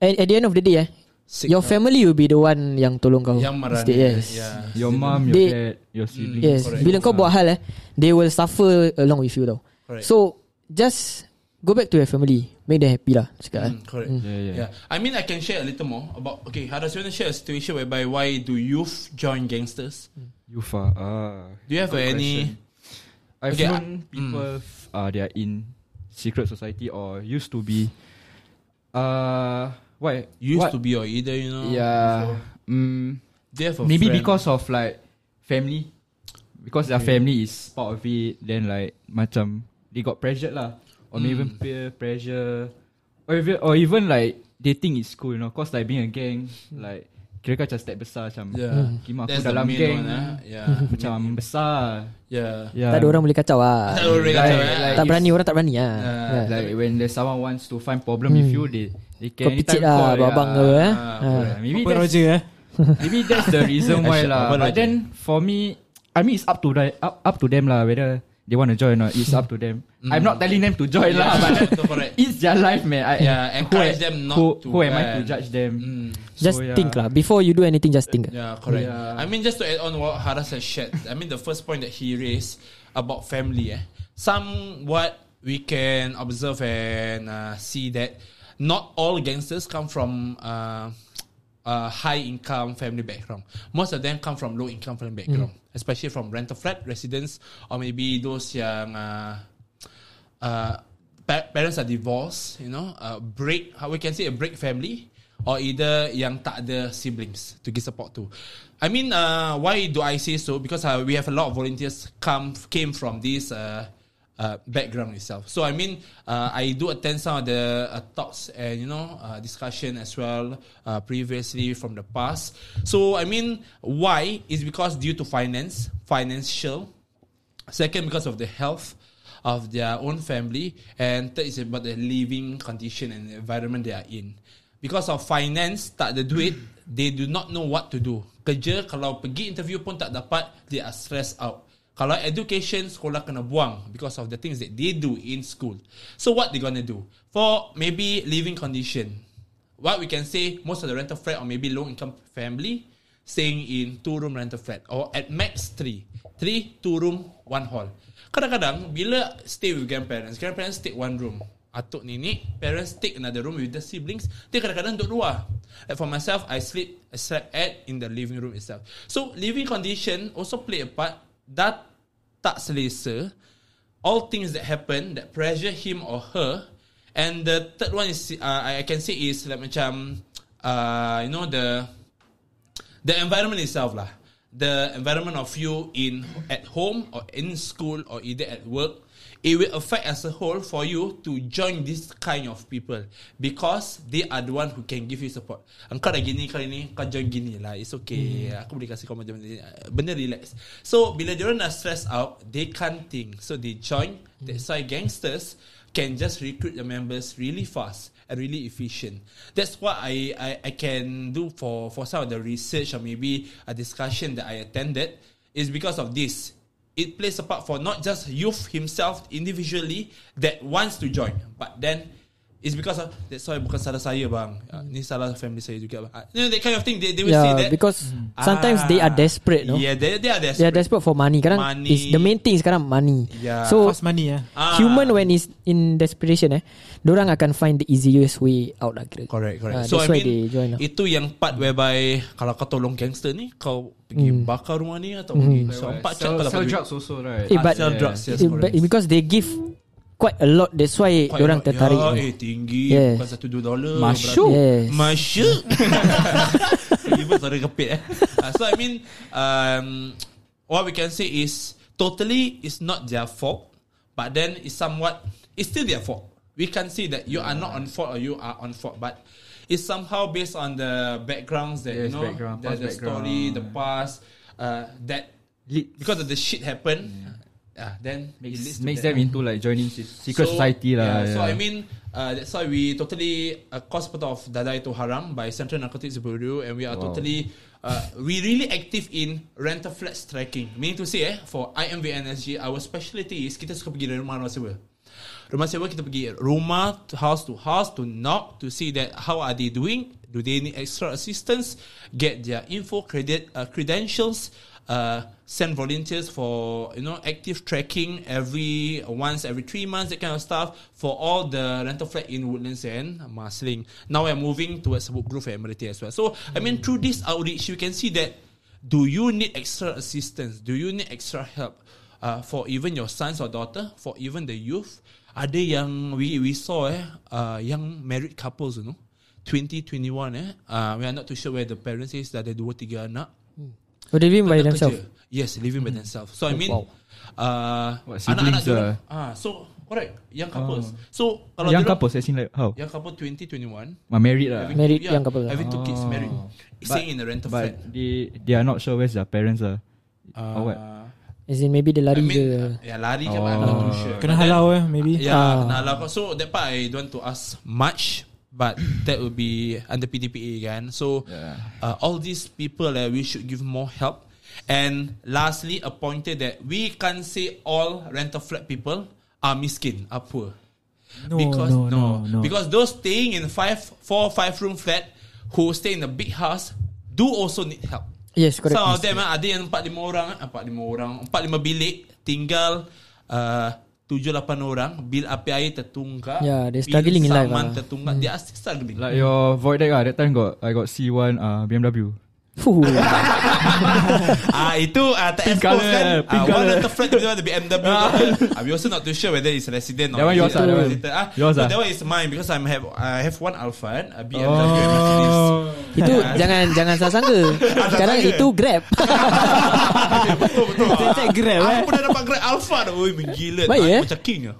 at, at the end of the day eh Seek Your family will be the one Yang tolong kau yang marah Instead, Yes Yeah. Your mom, your They- dad, your sibling. Yes Correct. Bila kau buat hal eh They will suffer Along with you tau Correct. So Just Go back to your family Make them happy lah Cakap eh Mm, correct. Yeah, yeah. Yeah. I mean, I can share a little more about. Okay, Haras, you want to share a situation whereby why do youth join gangsters? Yufa. Ah. Do you have any? question. I've Okay, known people f- uh, they are in secret society or used to be Uh, why? Used what? to be or either, you know. Yeah. Mm, maybe friend. because of like family, because their family is part of it. Then like macam they got pressured lah, or maybe even peer pressure, or even or even like they think it's cool, you know. Cause like being a gang, like kira kan macam step besar macam Yeah. Kima aku That's the dalam gang one, ah. Yeah. macam besar. Yeah. Yeah. Tak ada orang boleh kacau lah. Tak ada orang boleh kacau, Like- eh. like Tak berani orang tak berani lah. Yeah. Yeah. Like when there's someone wants to find problem with you, they Kau picit lah call, abang-abang yeah. ke eh. Ah, Ah. Yeah, maybe Apa that's Roger eh maybe that's the reason why lah. But Roger? then for me, I mean it's up to the, up up to them lah whether they want to join or not. It's up to them. I'm not telling them to join lah, but then Betul, correct. it's their life, man. I, Yeah, encourage who, them not who, to, Who am I to judge them? Mm. Just So, yeah. think lah. Before you do anything, just think. Yeah, correct. Yeah. I mean, just to add on what Haras has shared, I mean, the first point that he raised about family, eh, somewhat we can observe and uh, see that not all gangsters come from uh, uh, high income family background. Most of them come from low income family background, especially from rental flat residents or maybe those yang uh, uh, pa- parents are divorced, you know, uh, break, how we can say a break family, or either yang tak ada siblings to give support to. I mean, uh, why do I say so? Because uh, we have a lot of volunteers come came from this uh, uh, background itself. So I mean, uh, I do attend some of the uh, talks and you know uh, discussion as well uh, previously from the past. So I mean, why is because due to finance, financial Second, because of the health of their own family, and third is about the living condition and the environment they are in. Because of finance, tak ada duit, they do not know what to do. Kerja kalau pergi interview pun tak dapat, they are stressed out. Kalau education, sekolah kena buang because of the things that they do in school. So what they gonna do? For maybe living condition, what we can say, most of the rental flat or maybe low income family staying in two room rental flat or at max three. Three, two room, one hall. Kadang-kadang bila stay with grandparents, grandparents take one room. Atuk nenek, parents take another room with the siblings. Dia kadang-kadang duduk luar. Like for myself, I sleep, I slept at in the living room itself. So living condition also play a part. Dah tak selesa. All things that happen that pressure him or her. And the third one is uh, I can say is like macam uh, you know the the environment itself lah. The environment of you in at home or in school or either at work, it will affect as a whole for you to join this kind of people because they are the one who can give you support. Engkau dah gini kali ni, kau join gini lah. It's okay. Aku boleh kasih kau macam ni. Benda relax. So bila diorang dah stress out, they can't think. So they join. That's why gangsters can just recruit the members really fast and really efficient. That's what I, I, I can do for, for some of the research or maybe a discussion that I attended is because of this. It plays a part for not just youth himself individually that wants to join, but then it's because of that's why bukan salah saya bang. Uh, ni salah family saya juga bang. Uh, you know that kind of thing. They, they will say Yeah, that because sometimes they are desperate, no? Yeah, they, they are desperate. They are desperate for money. Kadang Money. is the main thing sekarang money. Yeah. So Fast money eh Ah. human when is in desperation eh, orang akan find the easiest way out lah kira. Correct, correct. Ah, so I mean, they join lah. itu yang part whereby kalau kau tolong gangster ni, kau pergi Hmm. bakar rumah ni atau pergi Like so what? empat chat sell, kalau sell pergi- drugs also, right? Eh, but- sell drugs, yes, Eh, correct. but because they give quite a lot, that's why Quite orang tertarik. Ya, ni. eh tinggi Yes. bukan satu dua dolar. Masyuk. Yes. Masyuk. Even suara kepit eh. Uh, so I mean, um, what we can say is totally it's not their fault, but then it's somewhat it's still their fault. We can see that you are not on fault or you are on fault, but it's somehow based on the backgrounds that Yes, you know, background, the, the background. story, the past, uh, that Lead- because of the shit happen. Uh, then it makes, to makes them into like joining se- secret So, society lah. Yeah, So yeah. I mean, uh, that's why we totally uh, cause part of Dada itu Haram by Central Narcotics Bureau, and we are Wow. totally uh, we really active in rental flats tracking. Meaning to say, eh, for IMV NSG, our specialty is kita suka pergi rumah rumah sewa. Rumah sewa kita pergi rumah to house to house to knock to see that how are they doing. Do they need extra assistance? Get their info, credit, uh, credentials. Uh, send volunteers for you know active tracking every once every three months that kind of stuff for all the rental flat in Woodlands and Marsiling. Now we're moving towards Woodgrove and Admiralty as well. So I mean through this outreach you can see that do you need extra assistance? Do you need extra help? Uh, for even your sons or daughter, for even the youth, ada yang we we saw eh uh, young married couples you know 2021 eh uh, we are not too sure where the parents is dah ada dua tiga anak Oh, they live by Anak themselves. kerja. Yes, living by themselves. So I mean, wow. uh, What, anak-anak siblings diorang, ah, so correct, young couples. So kalau Young couples as in like how? young couple 20, 21, Ah, married lah. having Married two, yeah, young couple. having two kids Oh. married, staying in a rental flat. But they they are not sure where's their parents are. Uh, or what? As in maybe dia I lari mean, ke. uh, yeah, lari ke Oh. I'm not too sure. Kena halau eh maybe. Yeah, Ah. kena halau. So that part I don't want to ask much, but that would be under PDPA kan. So Yeah. uh, all these people uh, we should give more help. And lastly, a pointer that we can't say all rental flat people are miskin, are poor. No, because no, no, no. because those staying in five, four, five room flat who stay in a big house do also need help. Yes, correct. Some of them ah, ada yang empat lima orang, ah, empat lima orang, empat lima bilik, tinggal uh, tujuh lapan orang, bil api air tertunggak, Yeah, they're bil struggling in life, saman ah. tertunggak, they are still struggling. Like your void deck ah, that time got I got see one uh, BMW. Fuh. Ah itu ah tak expose kan. pink Ah, one colour. of the flat tiba-tiba ada BMW. ah, we also not too sure whether it's resident or one yours is it ah, that one. visitor. Ah, Yours ah. that one is mine because I'm have I have one Alphard, a BMW Oh. and Mercedes. itu jangan jangan salah sangka. Sekarang sangka. itu Grab. betul betul. Cek Grab, Aku eh. pernah dapat Grab Alphard. Oi menggila. Baik, Aku eh? Macam king ah.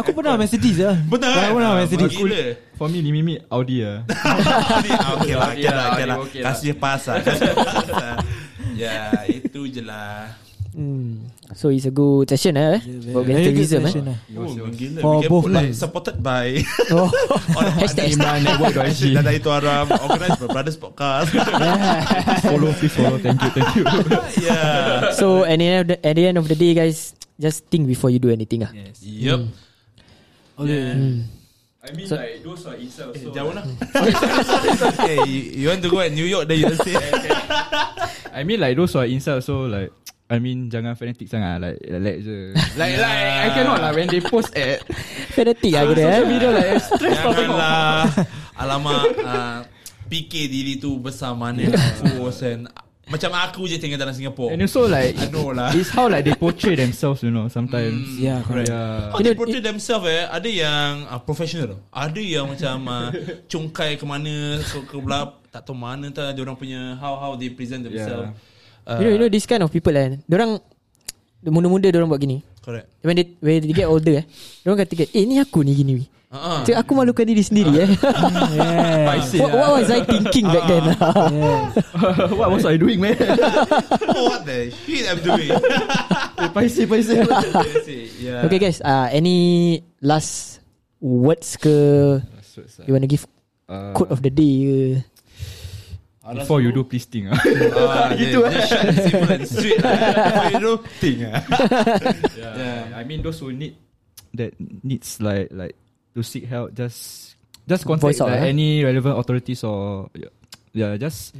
Aku pernah Mercedes lah. Betul kan? Aku pernah Ah, Mercedes. Gila. For me, Mimi Audi ah. Ah, okay lah, okay lah, okay lah. Okay lah. Kasih pasal, kasih pasal. Ya, itu je lah. Hmm. So it's a good session eh. For Very good gangsterism eh. session lah. Oh, menggila. For We can both put like supported by Oh. on Hashtag Iman Network.sg Dan dari itu Aram Organize by Brothers Podcast Follow please follow Thank you thank you Yeah So at the, end of the, at the end of the day guys, just think before you do anything ah. Yep Okay. Hmm. I mean So- like those are incels Eh, Jauh lah. Hey you, you want to go at New York Then you say. I mean like those are incels so like I mean jangan fanatic sangat like like je. Like like I cannot lah when they post at Fanatic ah kira eh. social media like stress tau tengok. Janganlah Alamak uh, PK diri tu besar mana? Force and Macam aku je tinggal dalam Singapore and also like I know lah it's how like they portray themselves you know sometimes Yeah, correct. yeah Oh, they portray themselves eh Ada yang uh, professional. Ada yang macam uh, Cungkai ke mana ke, ke belah Tak tahu mana tu Dia orang punya How how they present themselves uh, You know, you know this kind of people eh. Diorang muda-muda diorang buat gini. Correct When they when they get older eh, diorang kata eh ni aku ni gini. Uh-huh. Cik, aku malukan diri sendiri eh. Yeah. Paiseh what, what was I thinking back then? what was I doing man What the shit I'm doing paiseh paiseh yeah. okay guys, uh, any last words ke you want to give uh, quote of the day ke? before you do please think ah. Ah, gitu eh Simple and sweet Before you do Think ah. yeah. I mean those who need that needs like like to seek help just just contact Voice out, like, eh? any relevant authorities or yeah, yeah just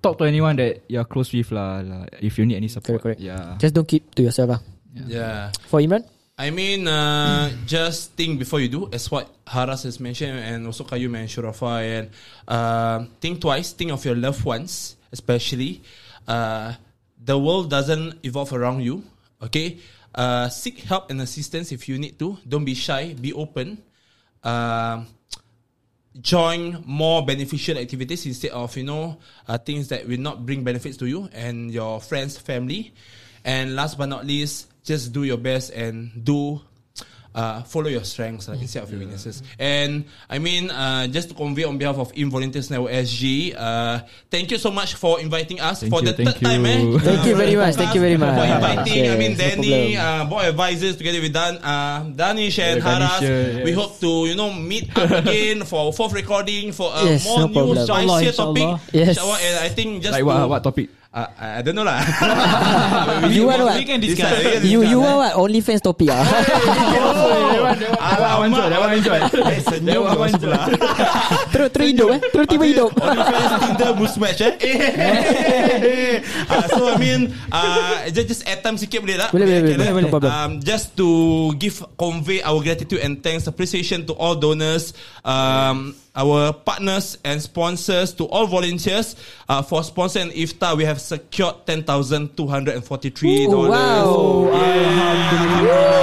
talk to anyone that you're close with lah like, if you need any support Correct, correct. yeah Just don't keep to yourself lah. Yeah For Imran? I mean, uh, just think before you do, as what Haras has mentioned, and also Kayum and Shurafa, and uh, think twice. Think of your loved ones, especially. Uh, the world doesn't evolve around you. Okay, uh, seek help and assistance if you need to. Don't be shy. Be open. Uh, join more beneficial activities instead of you know uh, things that will not bring benefits to you and your friends, family. And last but not least, just do your best and do uh, follow your strengths uh, instead of your weaknesses. And I mean, uh, just to convey on behalf of Involunteers Network SG, uh, thank you so much for inviting us Thank for you, the third time. Eh, you. Thank you very much, thank you very much. For inviting, I Yes, mean, no Danny, problem. uh, boy advisors together with Dan, uh, Danish and Yeah, Haras. yeah, We yes. hope to, you know, meet up again for fourth recording for a Yes, more no new, problem. Spicier topic. Yes. And I think just like to, what what topic Uh, I don't know lah. You want what? We can discuss. You you want what? Only fans topic ah. that one enjoy that one enjoy Eh, senyum That one sebelah. terus terus hidup eh. Terus tiba hidup. Tinder mismatch eh. uh, so I mean uh, just, just add time sikit boleh tak? Boleh, boleh, boleh, boleh. No. Um, just to give convey our gratitude and thanks appreciation to all donors um, our partners and sponsors to all volunteers uh, for sponsoring iftar we have secured $10,243 Ooh, wow. Alhamdulillah.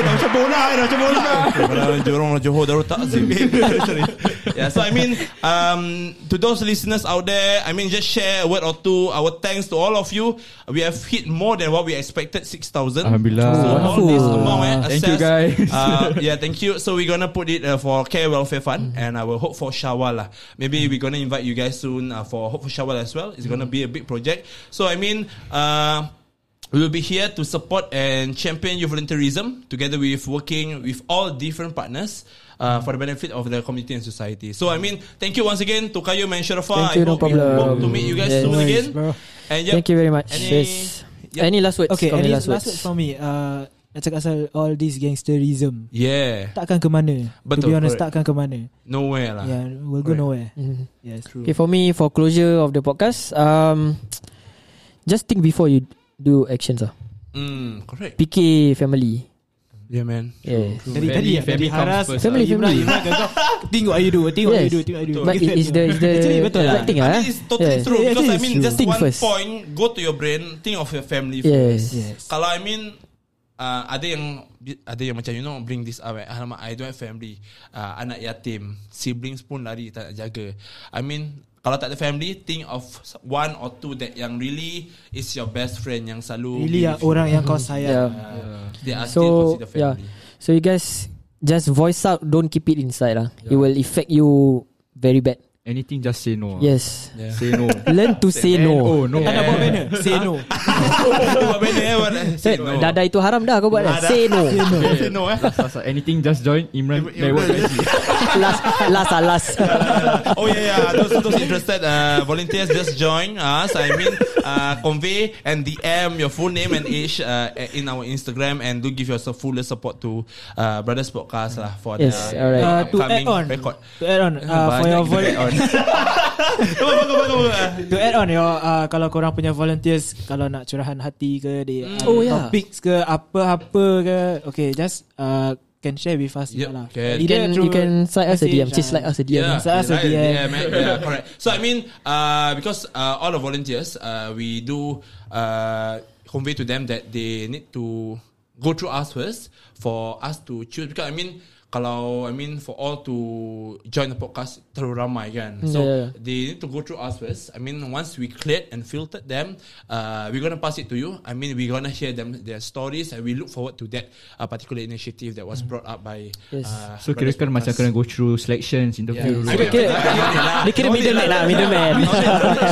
Macam mana Orang Johor Orang Johor Darul Takzim. Yeah so I mean um, To those listeners out there I mean just share a word or two Our thanks to all of you. We have hit more than what we expected 6,000 Alhamdulillah. So all this amount eh, Thank you, guys. uh, Yeah thank you. So we're gonna put it uh, For Care Welfare Fund And I will hope for Shawwal lah. Maybe we're gonna invite you guys soon uh, For Hope for Shawwal as well. It's gonna be a big project. So I mean uh, We will be here to support and champion youth volunteerism together with working with all different partners uh, for the benefit of the community and society. So I mean, thank you once again to Kayu and Sharafa. Thank you, I no hope problem. hope to meet you guys Yes. soon worries, again. bro. And yep, Thank you very much. Any- yes. Yep. Any last words? Okay, any last, words from me? Uh, nak cakap pasal all this gangsterism. Yeah, Takkan ke mana? to Betul, be honest, correct. takkan ke mana? nowhere lah. Yeah, we'll go Correct. nowhere. Mhm. Yes, true. Okay, for me, for closure of the podcast, um, just think before you do actions. Ah, Mm, correct. PK family. Yeah, man. Dari Family- tadi family tadi haras Family, family. Imran kau tengok ayu dua, tengok ayu dua, tengok ayu dua. But it is the is the Actually, betul lah. right thing I ah. mean, it's totally Yes. true Yeah, because I mean, true. just Think one first. point, go to your brain, think of your family Yes. first. Yes. Kalau I mean uh, ada yang ada yang macam you know bring this up eh, alamak I don't have family uh, anak yatim siblings pun lari tak nak jaga I mean kalau tak ada family think of one or two that yang really is your best friend yang selalu Really you. orang yang kau sayang. Yeah. Uh, they are still So considered yeah, family so you guys just voice out. Don't keep it inside lah. It will affect you very bad. Anything just say no. Yes. yeah. Say no. Learn to say Man, no. Oh no. Tak buat banner. Say no. Buat benda eh say Eh, no. Dah dah itu haram dah kau buat dah. Dah, dah. Say no. Say no eh Last, last, last. Anything just join Imran. Imran- Network last last ah, last. oh yeah, yeah. Those those interested uh, volunteers just join us. I mean, uh, convey and DM your full name and age uh, in our Instagram and do give yourself full support to uh, Brothers Podcast lah for Yes, the alright. Uh, to upcoming add on, record. to add on, uh, for your kita vol- add on. Bagus, bagus, bagus, to add on your uh, kalau korang punya volunteers kalau nak curahan hati ke dia Hmm. uh, Oh, yeah. topics ke apa-apa ke okay just uh, can share with us Yep, lah can. You can you can slide us a DM. Just slide us a DM. Yeah, Slide us a DM. yeah, man, yeah, correct. So I mean, uh, because uh, all the volunteers, uh, we do uh, convey to them that they need to go through us first for us to choose. Because I mean, kalau I mean for all to join the podcast terlalu ramai kan. So Yeah. they need to go through us first. I mean, once we cleared and filtered them, uh, we're gonna pass it to you. I mean, we're gonna share them their stories, and we look forward to that uh, particular initiative that was brought up by. Yes. Uh, So kira kan macam kena go through selections, interview Yeah. Kira kira dia kira middleman lah, middleman.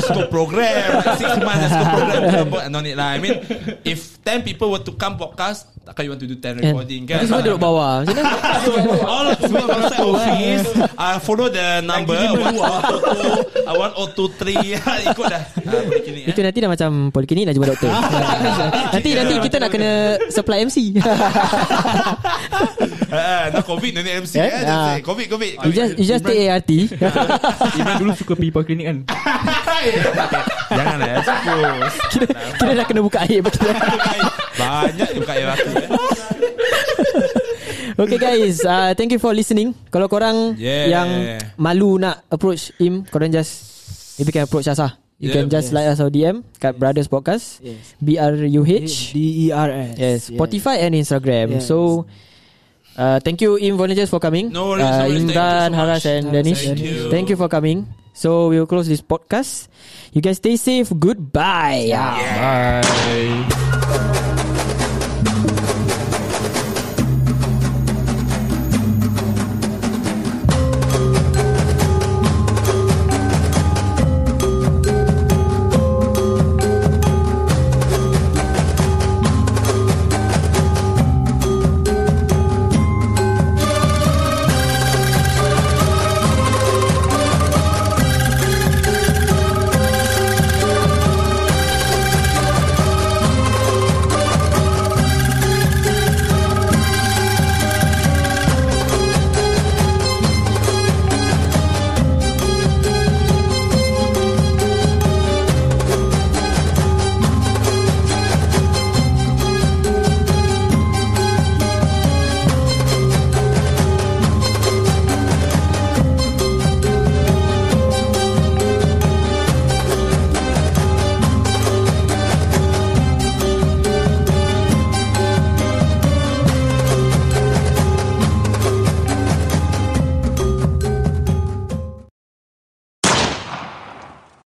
scope program like six months scope program no need lah I mean if 10 people were to come podcast takkan you want to do 10 recording kan semua duduk bawah. Macam mana? All of you outside office uh, follow the number one oh two two three ikut dah uh, kini eh Itu nanti dah macam poliklinik nak jumpa doktor. nanti nanti kita nak kena supply MC. uh, no covid no need MC Eh? eh, Ah. covid covid you just you just take ART. Imran dulu suka pergi poliklinik kan. jangan lah expose kira, kira dah kena buka air banyak buka air aku eh. Okay guys, uh, thank you for listening. Kalau korang Yeah. yang malu nak approach him, korang just maybe can approach us lah. You Yeah. can just like us or DM kat Brothers Podcast. yes B R U H. D E R S Yes, Spotify and Instagram. Yes. So uh, thank you Im volunteers for coming. No worries, no uh, worries. You Imran, so. Haras and Danish. Thank you. Thank you for coming. So we will close this podcast. You guys stay safe. Goodbye. Bye.